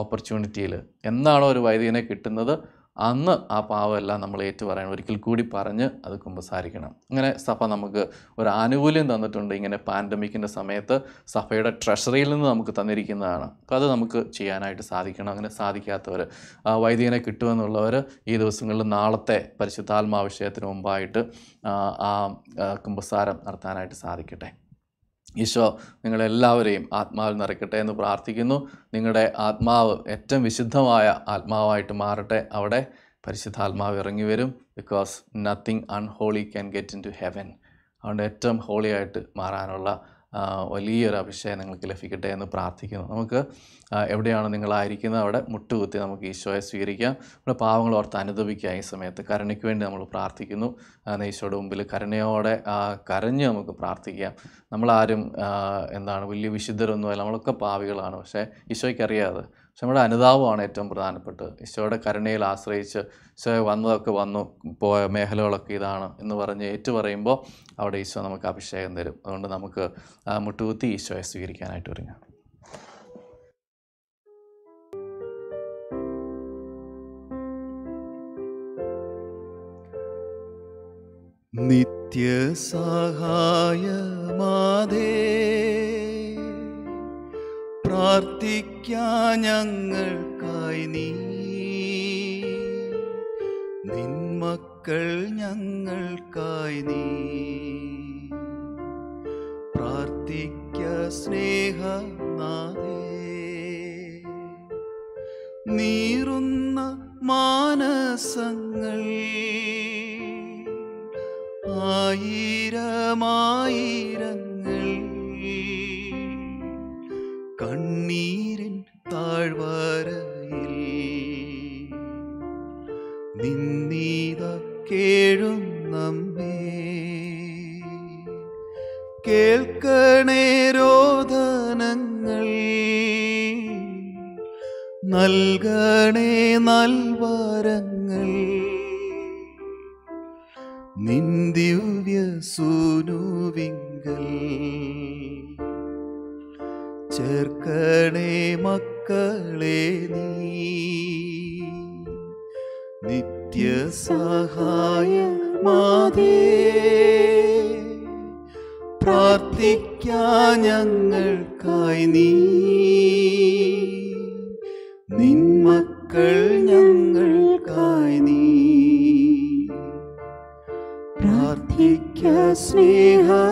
ഓപ്പർച്യൂണിറ്റിയിൽ എന്നാണോ ഒരു വൈദികനെ കിട്ടുന്നത്? അന്ന് ആ പാവമെല്ലാം നമ്മൾ ഏറ്റുപറയണം. ഒരിക്കൽ കൂടി പറഞ്ഞ് അത് കുമ്പസാരിക്കണം. അങ്ങനെ സഭ നമുക്ക് ഒരു ആനുകൂല്യം തന്നിട്ടുണ്ട്. ഇങ്ങനെ പാൻഡമിക്കിന്റെ സമയത്ത് സഭയുടെ ട്രഷറിയിൽ നിന്ന് നമുക്ക് തന്നിരിക്കുന്നതാണ്. അപ്പോൾ അത് നമുക്ക് ചെയ്യാനായിട്ട് സാധിക്കണം. അങ്ങനെ സാധിക്കാത്തവർ വൈദികനെ കിട്ടുമെന്നുള്ളവർ ഈ ദിവസങ്ങളിൽ നാളത്തെ പരിശുദ്ധാത്മാവിഷയത്തിന് മുമ്പായിട്ട് ആ, കുമ്പസാരം നടത്താനായിട്ട് സാധിക്കട്ടെ. ഈശോ നിങ്ങളെല്ലാവരെയും ആത്മാവിൽ നിറയ്ക്കട്ടെ എന്ന് പ്രാർത്ഥിക്കുന്നു. നിങ്ങളുടെ ആത്മാവ് ഏറ്റവും വിശുദ്ധമായ ആത്മാവായിട്ട് മാറട്ടെ. അവിടെ പരിശുദ്ധാത്മാവ് ഇറങ്ങി വരും because nothing unholy can get into heaven അതുകൊണ്ട് ഏറ്റവും ഹോളിയായിട്ട് മാറാനുള്ള വലിയൊരു അഭിഷേകം നിങ്ങൾക്ക് ലഭിക്കട്ടെ എന്ന് പ്രാർത്ഥിക്കുന്നു. നമുക്ക് എവിടെയാണ് നിങ്ങളായിരിക്കുന്നത് അവിടെ മുട്ടുകുത്തി നമുക്ക് ഈശോയെ സ്വീകരിക്കാം. നമ്മുടെ പാവങ്ങൾ ഓർത്ത് അനുദപിക്കുക ഈ സമയത്ത്. കരുണയ്ക്ക് വേണ്ടി നമ്മൾ പ്രാർത്ഥിക്കുന്നു. ഈശോയുടെ മുമ്പിൽ കരുണയോടെ കരഞ്ഞ് നമുക്ക് പ്രാർത്ഥിക്കാം. നമ്മളാരും എന്താണ് വലിയ വിശുദ്ധരൊന്നുമല്ല. നമ്മളൊക്കെ പാവികളാണ്. പക്ഷേ ഈശോയ്ക്ക് നമ്മുടെ അനുതാപമാണ് ഏറ്റവും പ്രധാനപ്പെട്ടത്. ഈശോയുടെ കരുണയിൽ ആശ്രയിച്ച് ഈശോ വന്നതൊക്കെ വന്നു പോയ മേഖലകളൊക്കെ ഇതാണ് എന്ന് പറഞ്ഞ് ഏറ്റു പറയുമ്പോൾ അവിടെ ഈശോ നമുക്ക് അഭിഷേകം തരും. അതുകൊണ്ട് നമുക്ക് മുട്ടുകുത്തി ഈശോയെ സ്വീകരിക്കാനായിട്ട് ഒരുങ്ങാം. നിത്യസഹായമാതേ പ്രാർത്ഥിക്കാൻ ഞങ്ങൾക്കായി നീ. നിന്മക്കൾ ഞങ്ങൾക്കായി നീ. പ്രാർത്ഥിക്ക സ്നേഹ നീറുന്ന മാനസങ്ങൾ ആയിരമായിരങ്ങൾ നൽകണേ നൽവാരങ്ങൾ. നിന്ദിവ്യ സുനുവിങ്കൽ. ചേർക്കണേ മക്കളെ നീ. നിത്യസഹായ മാതേ പ്രാർത്ഥിക്കാ ഞങ്ങൾക്കായി നീ. പ്രാർത്ഥിക്ക സ്നേഹനാഥേ